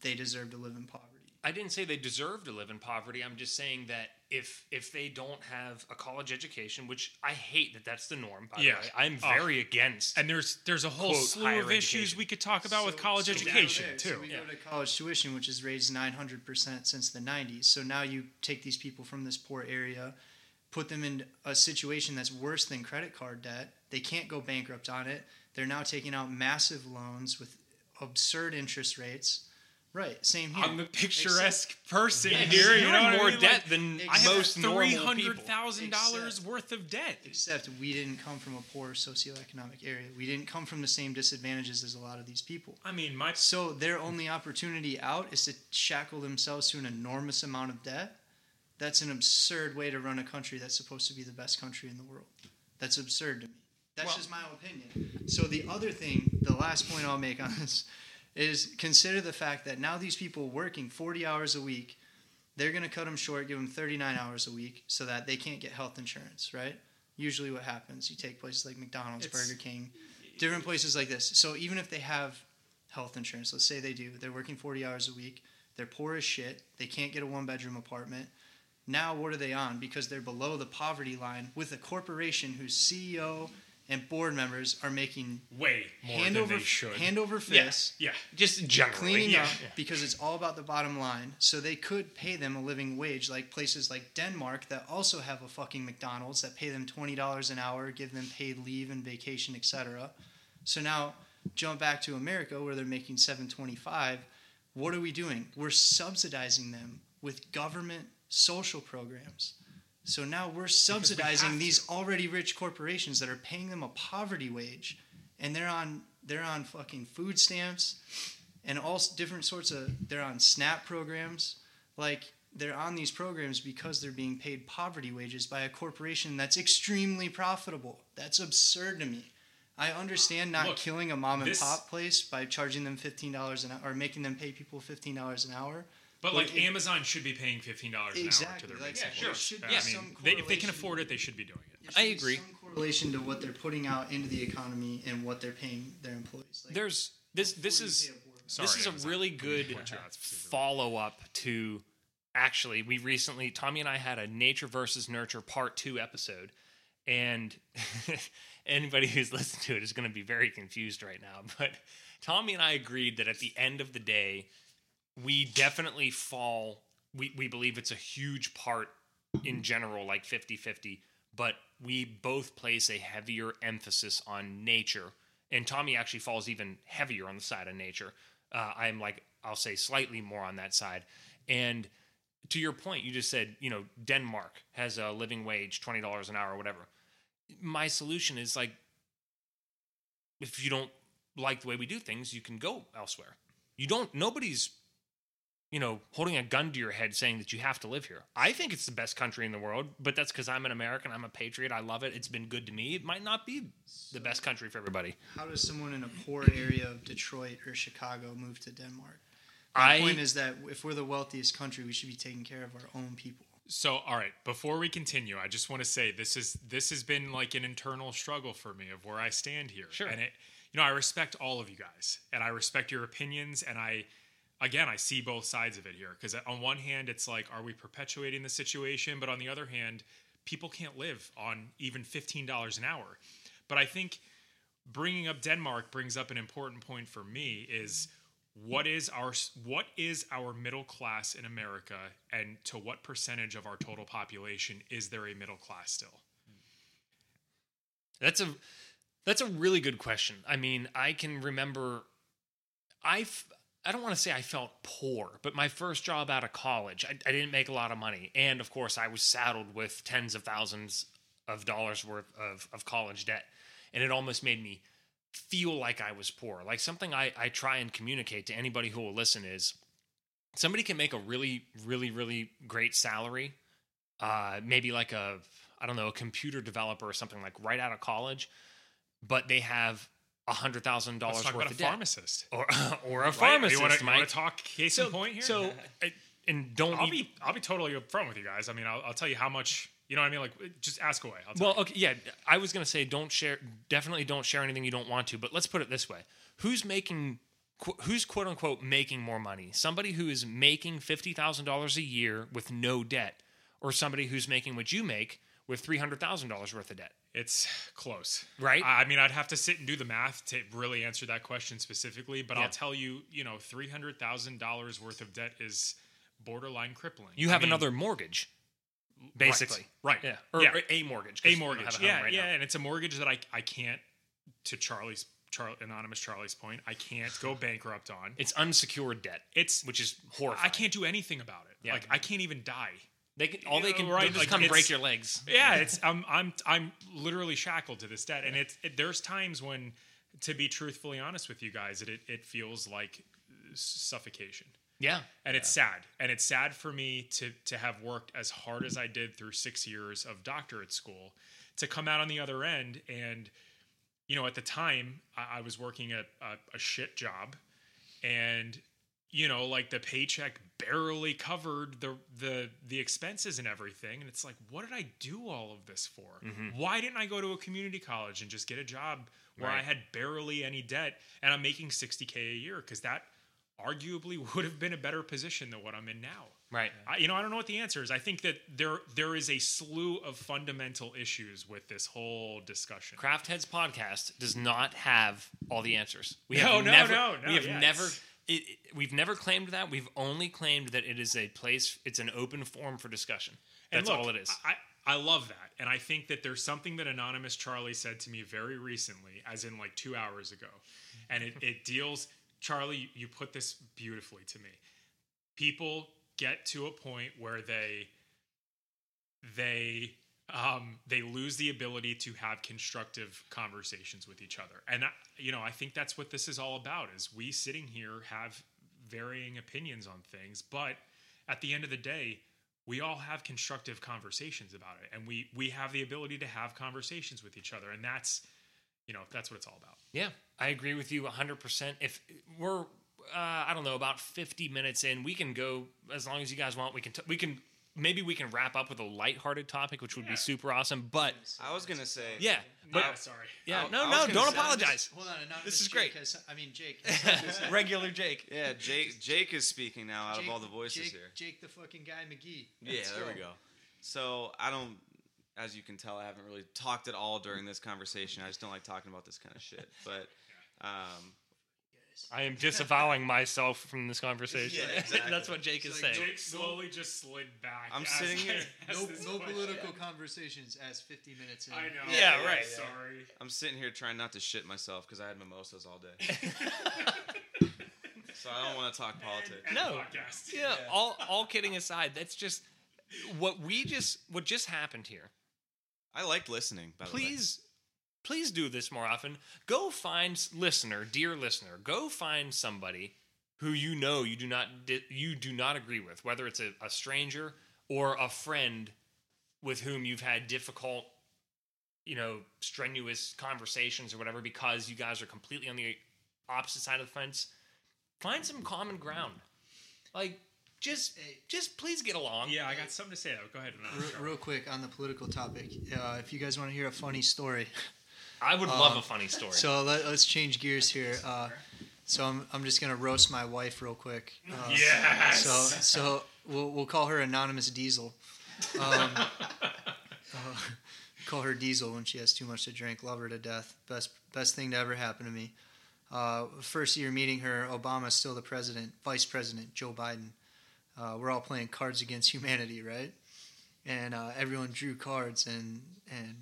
they deserve to live in poverty. I didn't say they deserve to live in poverty. I'm just saying that if if they don't have a college education, which I hate that that's the norm. By Yeah. the way, I'm Oh. very against. and there's there's a whole Quote, slew higher of issues education. we could talk about with college so education there. too So we go to college tuition, which has raised 900% since the 90s. So now you take these people from this poor area, put them in a situation that's worse than credit card debt. They can't go bankrupt on it. They're now taking out massive loans with absurd interest rates. Right, same here. I'm the picturesque person Yeah, here. You you're know in what I more mean? debt Like, than I I have most three hundred thousand dollars worth of debt. Except we didn't come from a poor socioeconomic area. We didn't come from the same disadvantages as a lot of these people. I mean, my So their only opportunity out is to shackle themselves to an enormous amount of debt. That's an absurd way to run a country that's supposed to be the best country in the world. That's absurd to me. That's Well- just my opinion. So the other thing, the last point I'll make on this is consider the fact that now these people working 40 hours a week, they're going to cut them short, give them 39 hours a week so that they can't get health insurance, right? Usually what happens, you take places like McDonald's, It's- Burger King, different places like this. So even if they have health insurance, let's say they do, they're working 40 hours a week, they're poor as shit, they can't get a one bedroom apartment. Now what are they on? Because they're below the poverty line with a corporation whose CEO and board members are making Way more hand than over they should. hand over Yeah. fist yeah. Just generally. cleaning yeah. up because it's all about the bottom line. So they could pay them a living wage, like places like Denmark that also have a fucking McDonald's that pay them twenty dollars an hour, give them paid leave and vacation, etc. So now jump back to America where they're making seven twenty five. What are we doing? We're subsidizing them with government social programs. So now we're subsidizing have these already rich corporations that are paying them a poverty wage, and they're on they're on fucking food stamps, and all different sorts of they're on SNAP programs. Like they're on these programs because they're being paid poverty wages by a corporation that's extremely profitable. That's absurd to me. I understand not Look, killing a mom and this- pop place by charging them fifteen dollars an hour or making them pay people fifteen dollars an hour. But Well, like it- Amazon should be paying fifteen dollars an Exactly, hour to their like, basic yeah, sure, workers. should I be mean, some they, if they can afford it, they should be doing it. I agree. Some correlation to what they're putting out into the economy and what they're paying their employees. Like, There's this this is a. Sorry, this is a really good point uh, you out specifically. follow up to actually we recently Tommy and I had a nature versus nurture part 2 episode and [laughs] anybody who's listened to it is going to be very confused right now [laughs] but Tommy and I agreed that at the end of the day we definitely fall we we believe it's a huge part in general like 50-50 but we both place a heavier emphasis on nature. And tommy actually falls even heavier on the side of nature. Uh, i'm like i'll say slightly more on that side. And to your point you just said you know denmark has a living wage $20 an hour or whatever. My solution is like if you don't like the way we do things you can go elsewhere. You don't nobody's you know, holding a gun to your head saying that you have to live here. I think it's the best country in the world, but that's because I'm an American. I'm a patriot. I love it. It's been good to me. It might not be the best country for everybody. How does someone in a poor area of Detroit or Chicago move to Denmark? My I point is that if we're the wealthiest country, we should be taking care of our own people. So, all right, before we continue, I just want to say this is this has been like an internal struggle for me of where I stand here. Sure. And it you know, I respect all of you guys and I respect your opinions and I again, I see both sides of it here because on one hand it's like are we perpetuating the situation, but on the other hand, people can't live on even $15 an hour. But I think bringing up Denmark brings up an important point for me is what is our what is our middle class in America and to what percentage of our total population is there a middle class still? That's a that's a really good question. I mean, I can remember I I don't want to say I felt poor, but my first job out of college, I, I didn't make a lot of money, and of course, I was saddled with tens of thousands of dollars worth of, of college debt, and it almost made me feel like I was poor. Like something I, I try and communicate to anybody who will listen is somebody can make a really, really, really great salary, uh, maybe like a I don't know a computer developer or something like right out of college, but they have hundred thousand dollars worth about a of debt, pharmacist. or [laughs] or a Right? pharmacist. You want to talk case so in point here? so uh, and don't I'll ev- be I'll be totally upfront with you guys. I mean, I'll, I'll tell you how much. You know what I mean? Like, just ask away. I'll Well, you. okay, yeah. I was gonna say don't share. Definitely don't share anything you don't want to. But let's put it this way: Who's making? qu- Who's quote unquote making more money? Somebody who is making fifty thousand dollars a year with no debt, or somebody who's making what you make with three hundred thousand dollars worth of debt? It's close, Right? I I mean, I'd have to sit and do the math to really answer that question specifically. But Yeah. I'll tell you, you know, three hundred thousand dollars worth of debt is borderline crippling. You I have mean, another mortgage, basically. right? Yeah. Or, yeah. or a mortgage. a mortgage. a Yeah, right yeah, now. and it's a mortgage that I I can't. To Charlie's Char, anonymous Charlie's point, I can't go bankrupt on. It's unsecured debt, It's which is horrifying. I can't do anything about it. Yeah. Like I can't even die. They can, all they can know, right, right, just like, come it's- break your legs. Yeah, [laughs] it's I'm I'm I'm literally shackled to this debt, and it's it, there's times when, to be truthfully honest with you guys, it it, it feels like suffocation, Yeah. and it's sad, and it's sad for me to to have worked as hard as I did through six years of doctorate school, to come out on the other end and you know, at the time, I, I was working at a, a shit job, and you know, like the paycheck barely covered the the the expenses and everything. And it's like, what did I do all of this for? Mm-hmm. Why didn't I go to a community college and just get a job where I had barely any debt and I'm making 60k a year? Because that arguably [laughs] would have been a better position than what I'm in now. Right. I, you know, I don't know what the answer is. I think that there there is a slew of fundamental issues with this whole discussion. Craft Heads podcast does not have all the answers. We No, have no, never, no, no, We have never. It, it- we've never claimed that. We've only claimed that it is a place. It's an open forum for discussion. That's look, all it is. I, I love that. And I think that there's something that Anonymous Charlie said to me very recently, as in like two hours ago. And it, it deals, Charlie, you put this beautifully to me. People get to a point where they they um, they lose the ability to have constructive conversations with each other. And I, you know, I think that's what this is all about. Is we sitting here have varying opinions on things, but at the end of the day, we all have constructive conversations about it, and we we have the ability to have conversations with each other, and that's you know that's what it's all about. Yeah, I agree with you 100%. If we're, uh, I don't know, about 50 minutes in, we can go as long as you guys want. We can, t- we can, maybe we can wrap up with a lighthearted topic, which would Yeah. be super awesome. But I was gonna say. yeah, but yeah, sorry. yeah, I- no, I no, don't say- apologize. Hold on, anonymous This is Jake great. Has, I mean, Jake. has something to say. Regular Jake. Yeah, Jake. Jake is speaking now out Jake- of all the voices Jake, here. Jake, the fucking guy, McGee. Yeah, Let's there we go. So I don't, as you can tell, I haven't really talked at all during this conversation. I just don't like talking about this kind of shit. But [laughs] um, I am disavowing myself from this conversation. Yeah, [laughs] exactly. That's what Jake is like saying. Jake slowly just slid back. I'm sitting here- No, no question. political conversations as 50 minutes in. I know. Yeah, right. Sorry. I'm sitting here trying not to shit myself because I had mimosas all day. [laughs] so I don't want to talk politics. And No. podcast. Yeah, all all kidding aside, that's just what we just what just happened here. I liked listening. By please please do this more often go find listener dear listener go find somebody who you know you do not you do not agree with whether it's a, a stranger or a friend with whom you've had difficult you know strenuous conversations or whatever because you guys are completely on the opposite side of the fence find some common ground like just just please get along Yeah, I got something to say. though. Go ahead. Real, real quick on the political topic, uh, if you guys want to hear a funny story, i would love Um, a funny story so let, us change gears here. Uh, so I'm, I'm just gonna roast my wife real quick. Uh, Yes. So so we'll we'll call her anonymous Diesel. Um, [laughs] uh, call her Diesel when she has too much to drink. Love her to death. Best best thing to ever happen to me. Uh, first year meeting her, Obama's still the president. Vice President Joe Biden. Uh, we're all playing Cards Against Humanity, right? And uh, everyone drew cards, and and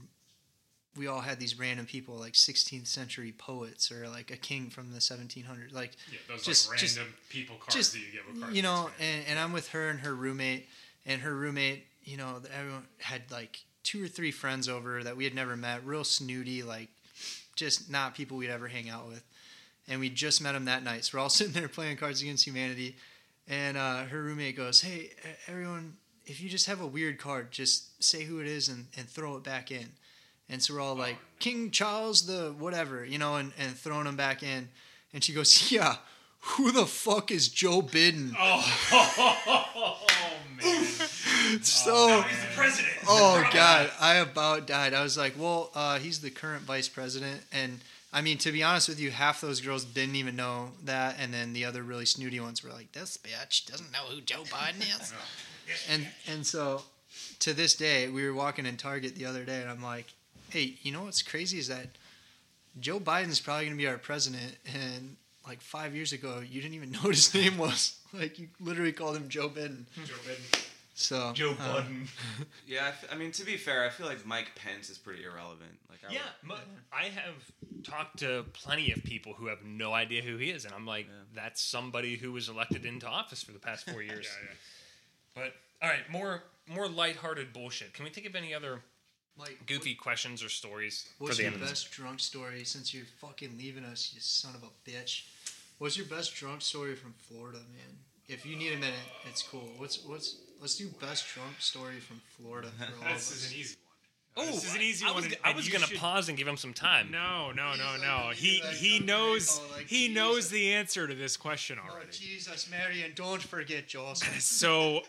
we all had these random people like 16th century poets or like a king from the 1700s, like yeah, those just- like just- random people cards just that you give a card. you know, and, and I'm with her and her roommate, and her roommate, you know, everyone had like two or three friends over that we had never met, real snooty, like just not people we'd ever hang out with. And we just met them that night. So we're all [laughs] sitting there playing Cards Against Humanity. And uh, her roommate goes, Hey, everyone, if you just have a weird card, just say who it is and, and throw it back in. And so we're all like, King Charles the whatever, you know, and, and throwing him back in. And she goes, [laughs] Yeah, who the fuck is Joe Biden? [laughs] Oh, man. [laughs] so. He's the president. Oh God, I about died. I was like, well, uh, he's the current vice president, and I mean, to be honest with you, half those girls didn't even know that, and then the other really snooty ones were like, this bitch doesn't know who Joe Biden is, and and so to this day, we were walking in Target the other day, and I'm like, hey, you know what's crazy is that Joe Biden's probably gonna be our president, and like five years ago, you didn't even [laughs] know what his name was. Like you literally called him Joe Biden. Joe Biden. So joe uh, budden [laughs] Yeah, I, f- I mean to be fair, I feel like Mike Pence is pretty irrelevant. Like, I Yeah, would- mo- I have talked to plenty of people who have no idea who he is, and I'm like, that's somebody who was elected into office for the past four [laughs] years. Yeah, yeah. But all right, more more lighthearted bullshit. Can we think of any other Mike, goofy questions or stories What's for the your end of this? best drunk story since you're fucking leaving us, you son of a bitch? What's your best drunk story from Florida, man? If you need a minute, it's cool. What's what's let's do best drunk story from Florida [laughs] for all of This is us. an easy Uh, this is an easy I one. was, and- I was gonna should- pause and give him some time. No, no, no, He's no. like- He he knows like, he knows the answer to this question Oh, already. Jesus, Mary, and don't forget Joseph. [laughs] So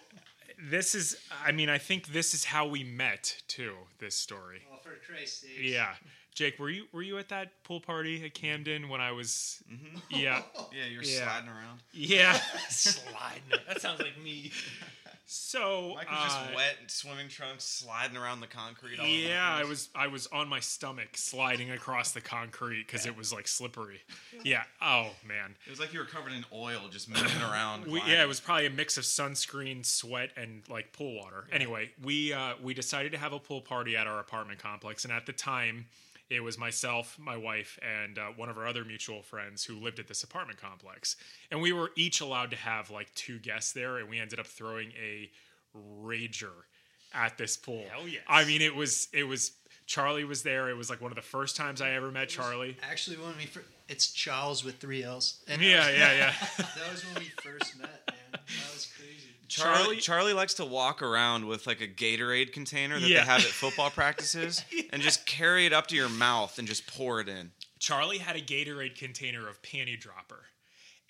this is I mean I think this is how we met too. This story. oh, for Christ's sake. Yeah. Jake, were you were you at that pool party at Camden when I was? Mm-hmm. Yeah, [laughs] Yeah, you're Yeah. sliding around. yeah. [laughs] Sliding. That sounds like me. [laughs] So Mike was just uh, wet in swimming trunks, sliding around the concrete. All over the Yeah, I was I was on my stomach sliding across the concrete because it was like slippery. Yeah. Oh man. It was like you were covered in oil, just moving around. We, yeah, it was probably a mix of sunscreen, sweat, and like pool water. Anyway, we uh, we decided to have a pool party at our apartment complex, and at the time, it was myself, my wife, and uh, one of our other mutual friends who lived at this apartment complex, and we were each allowed to have like two guests there, and we ended up throwing a rager at this pool. Hell yes. I mean, it was it was Charlie was there. It was like one of the first times I ever met Charlie. Actually, when we fir- it's Charles with three L's. And Yeah, yeah, [laughs] yeah. That was when we first met, man. That was crazy. Charlie, Charlie- Charlie likes to walk around with like a Gatorade container that Yeah. they have at football practices [laughs] and just carry it up to your mouth and just pour it in. Charlie had a Gatorade container of panty dropper.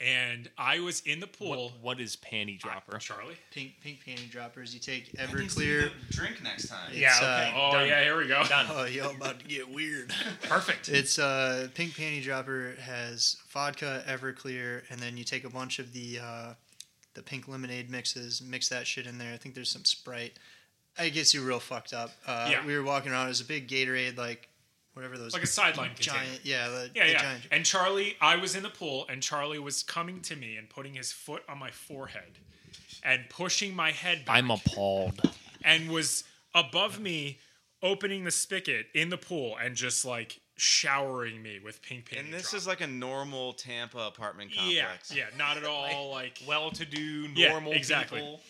And I was in the pool. What, what is panty dropper? Charlie? Pink pink panty droppers. You take Everclear. drink next time. Yeah, It's, uh. Oh, done. yeah, here we go. Done. Oh, y'all about to get weird. [laughs] Perfect. It's uh, pink panty dropper has vodka, Everclear, and then you take a bunch of the uh, the pink lemonade mixes, mix that shit in there. I think there's some Sprite. It gets you real fucked up. Uh, Yeah. We were walking around. It was a big Gatorade, like whatever those like a sideline container. giant. Yeah, the, Yeah, the yeah. giant. And Charlie, I was in the pool, and Charlie was coming to me and putting his foot on my forehead and pushing my head back I'm appalled. and was above me, opening the spigot in the pool and just like showering me with pink panty And this drop. is like a normal Tampa apartment complex. yeah, yeah, not at all [laughs] like Well-to-do, Yeah, normal exactly. people.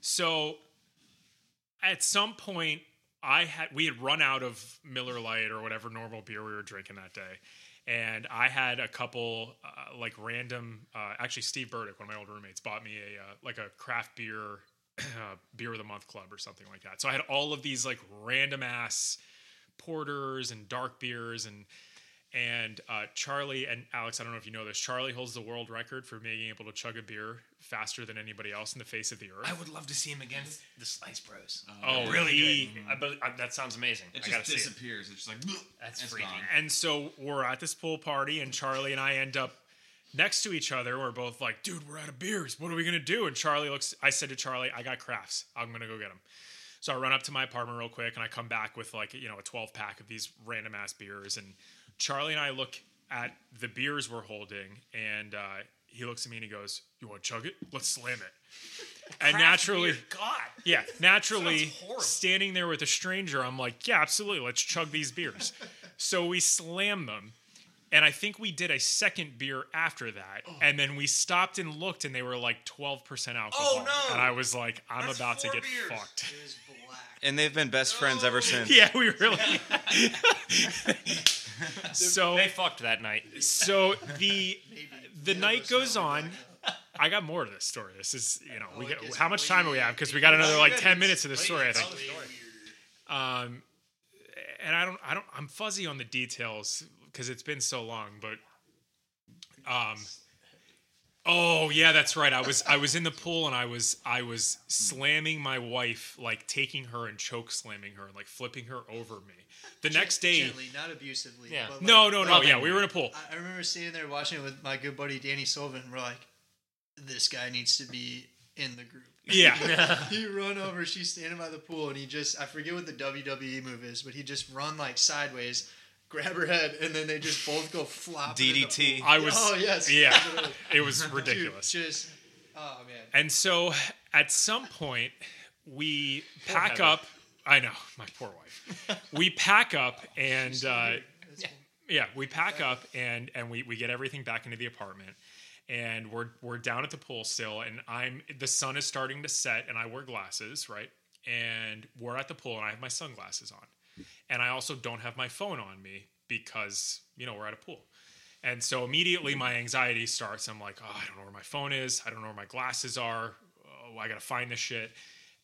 So at some point, I had we had run out of Miller Lite or whatever normal beer we were drinking that day, and I had a couple uh, like random. Uh, actually, Steve Burdick, one of my old roommates, bought me a uh, like a craft beer [clears throat] uh, beer of the month club or something like that. So I had all of these like random ass porters and dark beers and. And uh, Charlie and Alex, I don't know if you know this. Charlie holds the world record for being able to chug a beer faster than anybody else in the face of the earth. I would love to see him against the Slice Bros. Oh, really he- good. I, bet- I, that sounds amazing. It I gotta just see it. disappears. It's just like That's it's freaky. gone. And so we're at this pool party, and Charlie and I end up next to each other. We're both like, dude, we're out of beers. What are we going to do? And Charlie looks, I said to Charlie, I got crafts. I'm going to go get them. So I run up to my apartment real quick, and I come back with like, you know, a 12 pack of these random ass beers. And Charlie and I look at the beers we're holding, and uh, he looks at me and he goes, You want to chug it? Let's slam it. [laughs] And naturally, God. yeah, naturally, standing there with a stranger, I'm like, yeah, absolutely, let's chug these beers. [laughs] so we slam them. And I think we did a second beer after that. Oh. And then we stopped and looked, and they were like 12% alcohol. Oh, no. And I was like, I'm That's about to get beers. fucked. It was black. And they've been best friends ever since. [laughs] yeah, we really. [laughs] so They fucked that night. so the [laughs] Maybe. the Yeah, night goes on. I got more to this story. This is, you know, we Oh, it get, how much time do we have? Because we got another like ten minutes of this story. I think. Um, and I don't, I don't, I'm fuzzy on the details because it's been so long. But, um, oh yeah, that's right. I was, I was in the pool and I was, I was slamming my wife, like taking her and choke slamming her, and like flipping her over me. The next day, Gently, not abusively. Yeah. like- no, no, no, like- yeah, we were in a pool. I- I remember sitting there watching it with my good buddy Danny Sullivan. We're like, this guy needs to be in the group. Yeah, [laughs] he run over. She's standing by the pool, and he just I forget what the WWE move is, but he just run like sideways, grab her head, and then they just both go flop. DDT. I was, Oh yes. yeah, it was Dude, ridiculous. just oh man. And so at some point, we Poor pack Heather. up. I know, my poor wife. we pack up [laughs] and uh, That's yeah, we pack up and and we, we get everything back into the apartment. And we're we're down at the pool still, and I'm the sun is starting to set, and I wear glasses, right? And we're at the pool, and I have my sunglasses on, and I also don't have my phone on me because you know we're at a pool. And so immediately my anxiety starts. I'm like, oh, I don't know where my phone is. I don't know where my glasses are. Oh, I got to find this shit.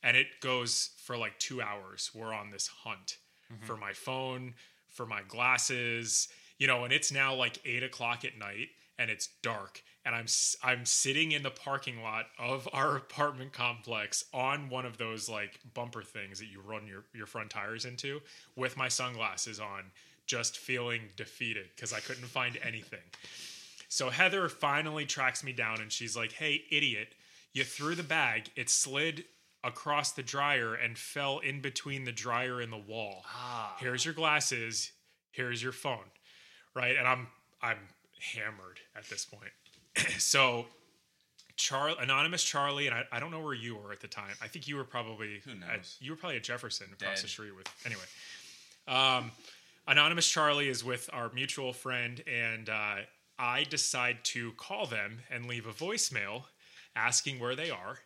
And it goes for like two hours. We're on this hunt mm-hmm. for my phone, for my glasses, you know, and it's now like eight o'clock at night and it's dark and I'm I'm sitting in the parking lot of our apartment complex on one of those like bumper things that you run your your front tires into with my sunglasses on, just feeling defeated because I couldn't find anything. So Heather finally tracks me down and she's like, "Hey, idiot, you threw the bag. It slid across the dryer and fell in between the dryer and the wall. Ah. Here's your glasses. Here's your phone." Right? And I'm I'm hammered at this point. [clears throat] so Char- anonymous Charlie, and I, I don't know where you were at the time. I think you were probably Who At, knows? you were probably at Jefferson across Dead. the street with anyway. Um, anonymous Charlie is with our mutual friend, and uh, I decide to call them and leave a voicemail asking where they are.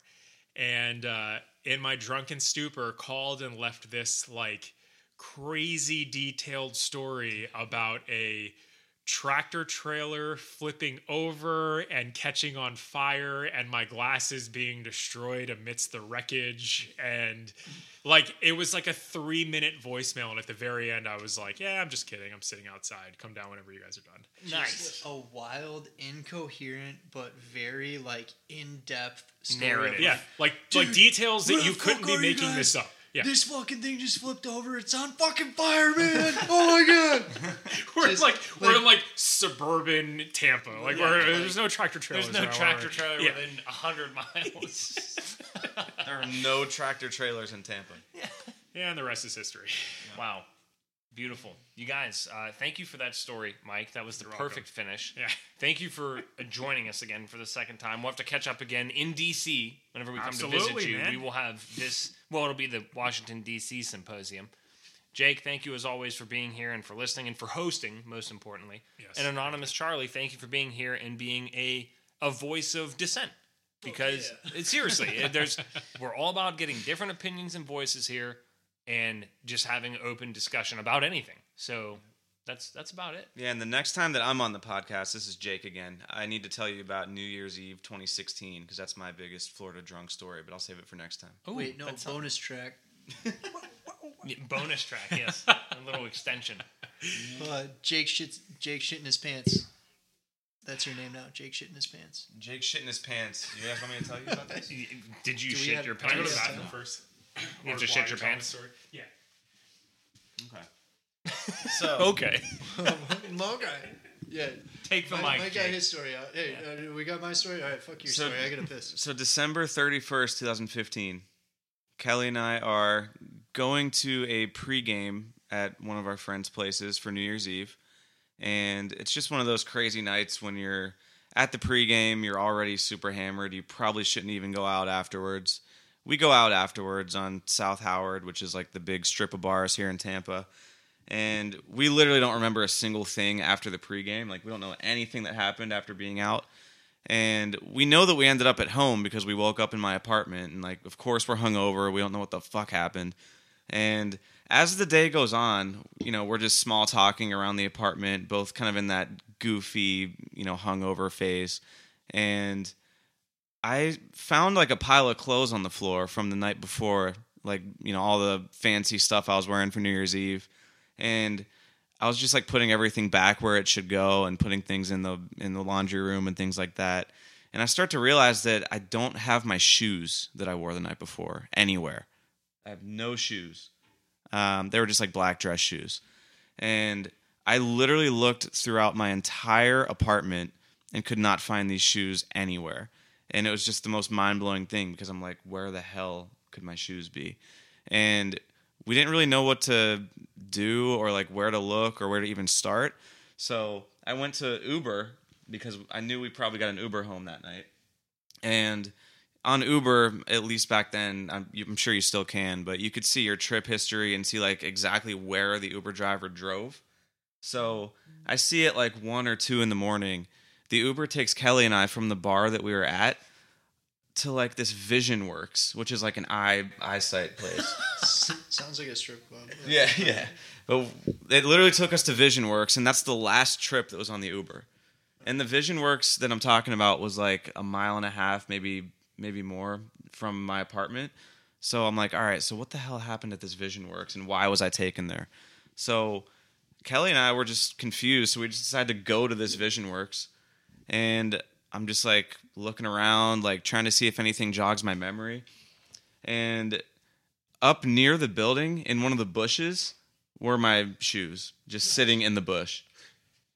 And uh, in my drunken stupor, called and left this like crazy detailed story about a tractor trailer flipping over and catching on fire and my glasses being destroyed amidst the wreckage and like it was like a three minute voicemail and at the very end i was like yeah i'm just kidding i'm sitting outside come down whenever you guys are done Nice. A wild, incoherent, but very like in-depth story. Narrative. yeah like, like Dude, like details that you couldn't be are you making this up yeah This fucking thing just flipped over. It's on fucking fire, man. oh my god. [laughs] we're just, like, we're like- in like suburban tampa like Yeah, we're, like- there's no tractor trailers There's no around tractor trailer yeah. within hundred miles. [laughs] There are no tractor trailers in Tampa. yeah and the rest is history wow, beautiful. You guys, uh, thank you for that story, Mike. That was the welcome. perfect finish. Yeah. Thank you for [laughs] joining us again for the second time. We'll have to catch up again in DC whenever we come to visit you. man. We will have this. Well, it'll be the Washington DC symposium. Jake, thank you as always for being here and for listening and for hosting, most importantly. Yes, and anonymous Charlie, thank you for being here and being a a voice of dissent. Because it- seriously, it- there's we're all about getting different opinions and voices here, and just having open discussion about anything. So that's that's about it. Yeah, and the next time that I'm on the podcast, this is Jake again. I need to tell you about New Year's Eve 2016 because that's my biggest Florida drunk story, but I'll save it for next time. Ooh, Wait, no, that's a- bonus track. [laughs] Yeah, bonus track, yes, [laughs] a little extension. Uh, Jake shits. Jake shit in his pants. That's your name now. Jake shit in his pants. Jake shit in his pants. You guys want me to tell you about this? [laughs] Did you Do shit have- your can Can I go pants? to the bathroom first? You have Or to shit your pants? the story? Yeah. Okay. [laughs] So, Okay, [laughs] okay. Yeah. take the My, mic. my got Jake. his story out. Hey, uh, we got my story. All right, fuck your So- story. I gotta piss. so December 31st, 2015, Kelly and I are going to a pregame at one of our friends' places for New Year's Eve. And it's just one of those crazy nights when you're at the pregame, you're already super hammered. You probably shouldn't even go out afterwards. We go out afterwards on South Howard, which is like the big strip of bars here in Tampa. And we literally don't remember a single thing after the pregame. Like, we don't know anything that happened after being out. And we know that we ended up at home because we woke up in my apartment. And, like, of course, we're hungover. We don't know what the fuck happened. And as the day goes on, you know, we're just small talking around the apartment, both kind of in that goofy, you know, hungover phase. And I found like a pile of clothes on the floor from the night before, like, you know, all the fancy stuff I was wearing for New Year's Eve. And I was just like putting everything back where it should go and putting things in the in the laundry room and things like that. And I start to realize that I don't have my shoes that I wore the night before anywhere. I have no shoes. Um, they were just like black dress shoes. And I literally looked throughout my entire apartment and could not find these shoes anywhere. And it was just the most mind blowing thing because I'm like, where the hell could my shoes be? And we didn't really know what to do or like where to look or where to even start. So I went to Uber because I knew we probably got an Uber home that night. And on Uber, at least back then, I'm, I'm sure you still can, but you could see your trip history and see like exactly where the Uber driver drove. So I see it like one or two in the morning. The Uber takes Kelly and I from the bar that we were at to like this Vision Works, which is like an eye eyesight place. [laughs] Sounds like a strip club. [laughs] Yeah, yeah. But it literally took us to Vision Works, and that's the last trip that was on the Uber. And the Vision Works that I'm talking about was like a mile and a half, maybe maybe more from my apartment. So I'm like, all right, so what the hell happened at this Vision Works and why was I taken there? So Kelly and I were just confused. So we just decided to go to this Vision Works. And I'm just like looking around, like trying to see if anything jogs my memory. And up near the building in one of the bushes were my shoes just sitting in the bush.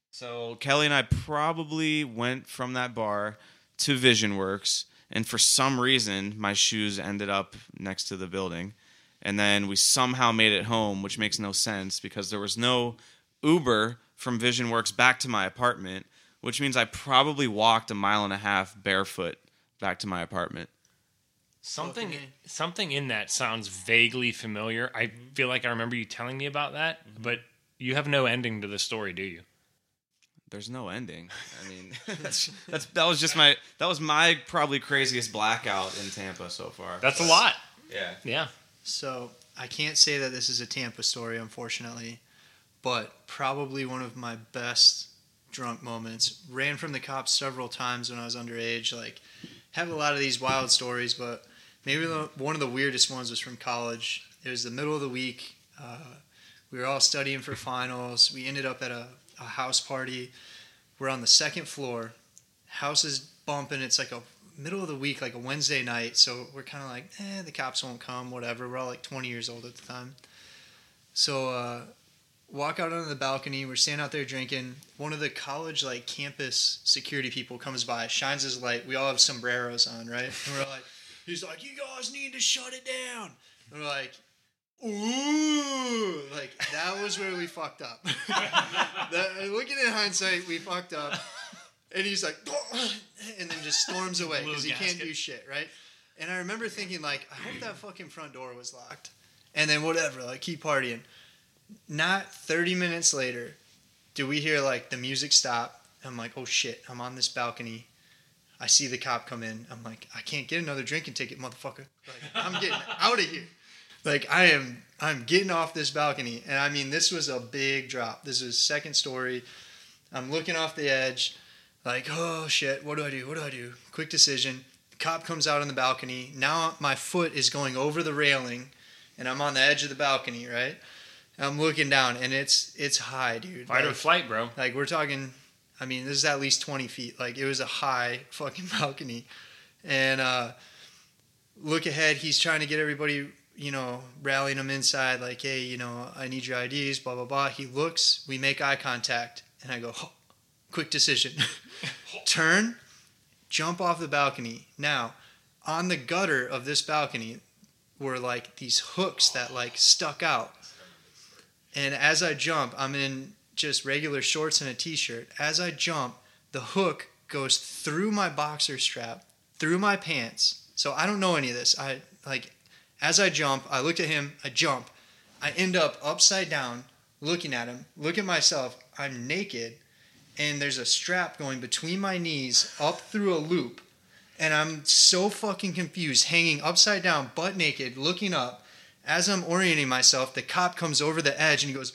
So Kelly and I probably went from that bar to Vision Works, and for some reason, my shoes ended up next to the building. And then we somehow made it home, which makes no sense because there was no Uber from Vision Works back to my apartment, which means I probably walked a mile and a half barefoot back to my apartment. Something Fucking something in that sounds vaguely familiar. I mm-hmm. feel like I remember you telling me about that, mm-hmm. but you have no ending to the story, do you? There's no ending. I mean, [laughs] [laughs] that's, that's that was just my that was my probably craziest blackout in Tampa so far. That's a lot. yeah. Yeah. So I can't say that this is a Tampa story, unfortunately, but probably one of my best drunk moments. Ran from the cops several times when I was underage. Like, have a lot of these wild stories, but maybe one of the weirdest ones was from college. It was the middle of the week. Uh, we were all studying for finals. We ended up at a, a house party. We're on the second floor. House is bumping. It's like a middle of the week, like a Wednesday night. So we're kind of like, eh, the cops won't come, whatever. We're all like 20 years old at the time. So uh, walk out onto the balcony. We're standing out there drinking. One of the college like campus security people comes by, shines his light. We all have sombreros on, right? And we're like, he's like, you guys need to shut it down. And we're like, ooh, like that was where we fucked up. [laughs] that, looking in hindsight, we fucked up. And he's like, [laughs] and then just storms [laughs] away because he can't do shit, right? And I remember thinking, like, I hope that fucking front door was locked. And then whatever, like, keep partying. Not 30 minutes later, do we hear like the music stop? I'm like, oh shit, I'm on this balcony. I see the cop come in. I'm like, I can't get another drinking ticket, motherfucker. Like, I'm getting [laughs] out of here. Like, I am, I'm getting off this balcony. And I mean, this was a big drop. This is second story. I'm looking off the edge, like, oh shit, what do I do? What do I do? Quick decision. The cop comes out on the balcony. Now my foot is going over the railing, and I'm on the edge of the balcony, right? I'm looking down, and it's it's high, dude. Fight or Like- flight, bro. like we're talking, I mean, this is at least twenty feet. Like it was a high [laughs] fucking balcony, and uh, look ahead. He's trying to get everybody, you know, rallying them inside. Like, hey, you know, I need your IDs. Blah blah blah. He looks. We make eye contact, and I go, "Oh, quick decision, [laughs] turn, jump off the balcony. Now, on the gutter of this balcony were like these hooks that like stuck out. And as I jump, I'm in just regular shorts and a t-shirt. As I jump, the hook goes through my boxer strap, through my pants. So I don't know any of this. I like as I jump, I look at him, I jump. I end up upside down looking at him, look at myself. I'm naked and there's a strap going between my knees up through a loop. And I'm so fucking confused, hanging upside down, butt naked, looking up. As I'm orienting myself, the cop comes over the edge and he goes,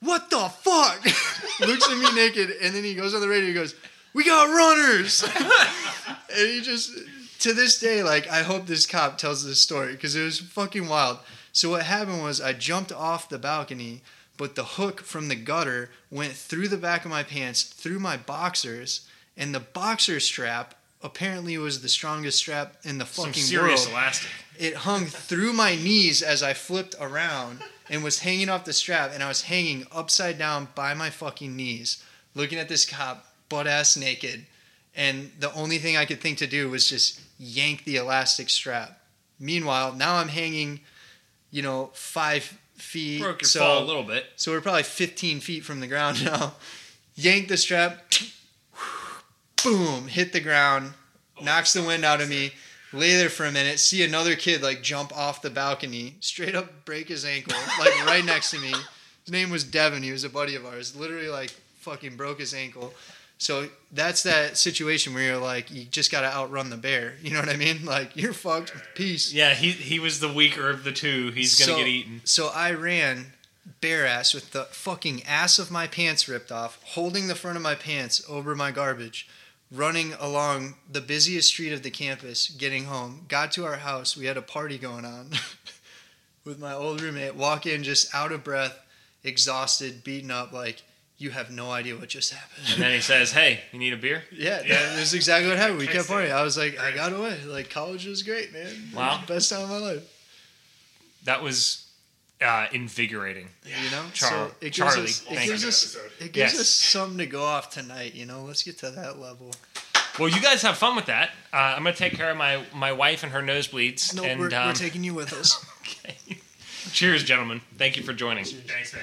What the fuck? [laughs] Looks at me naked, and then he goes on the radio and goes, We got runners! [laughs] and he just, to this day, like, I hope this cop tells this story because it was fucking wild. So, what happened was I jumped off the balcony, but the hook from the gutter went through the back of my pants, through my boxers, and the boxer strap apparently it was the strongest strap in the fucking Some serious world elastic. it hung through my knees as I flipped around and was hanging off the strap, and I was hanging upside down by my fucking knees, looking at this cop butt ass naked. And the only thing I could think to do was just yank the elastic strap. Meanwhile, now I'm hanging, you know, five feet. Broke your so, fall a little bit. so we're probably 15 feet from the ground [laughs] now. Yank the strap, boom, hit the ground, oh, knocks the wind out of me. Lay there for a minute, see another kid like jump off the balcony, straight up break his ankle, like right next to me. His name was Devin. He was a buddy of ours. Literally, like fucking broke his ankle. So that's that situation where you're like, you just got to outrun the bear. You know what I mean? Like you're fucked. Peace. Yeah, he he was the weaker of the two. He's gonna So- get eaten. So I ran bare ass with the fucking ass of my pants ripped off, holding the front of my pants over my garbage, running along the busiest street of the campus, getting home. Got to our house. We had a party going on [laughs] with my old roommate. Walk in just out of breath, exhausted, beaten up. Like you have no idea what just happened. And then he says, "Hey, you need a beer?" Yeah, Yeah. that was exactly what happened. We kept partying. I was like, I got away. Like college was great, man. Wow. best time of my life. That was uh, invigorating. You know, Char- so it gives Charlie, us it gives you. us it gives Yes. us something to go off tonight. You know, let's get to that level. Well, you guys have fun with that. Uh, I'm gonna take care of my my wife and her nosebleeds. No, and we're, um, we're taking you with us. [laughs] okay. Cheers, gentlemen. Thank you for joining. Thanks, man.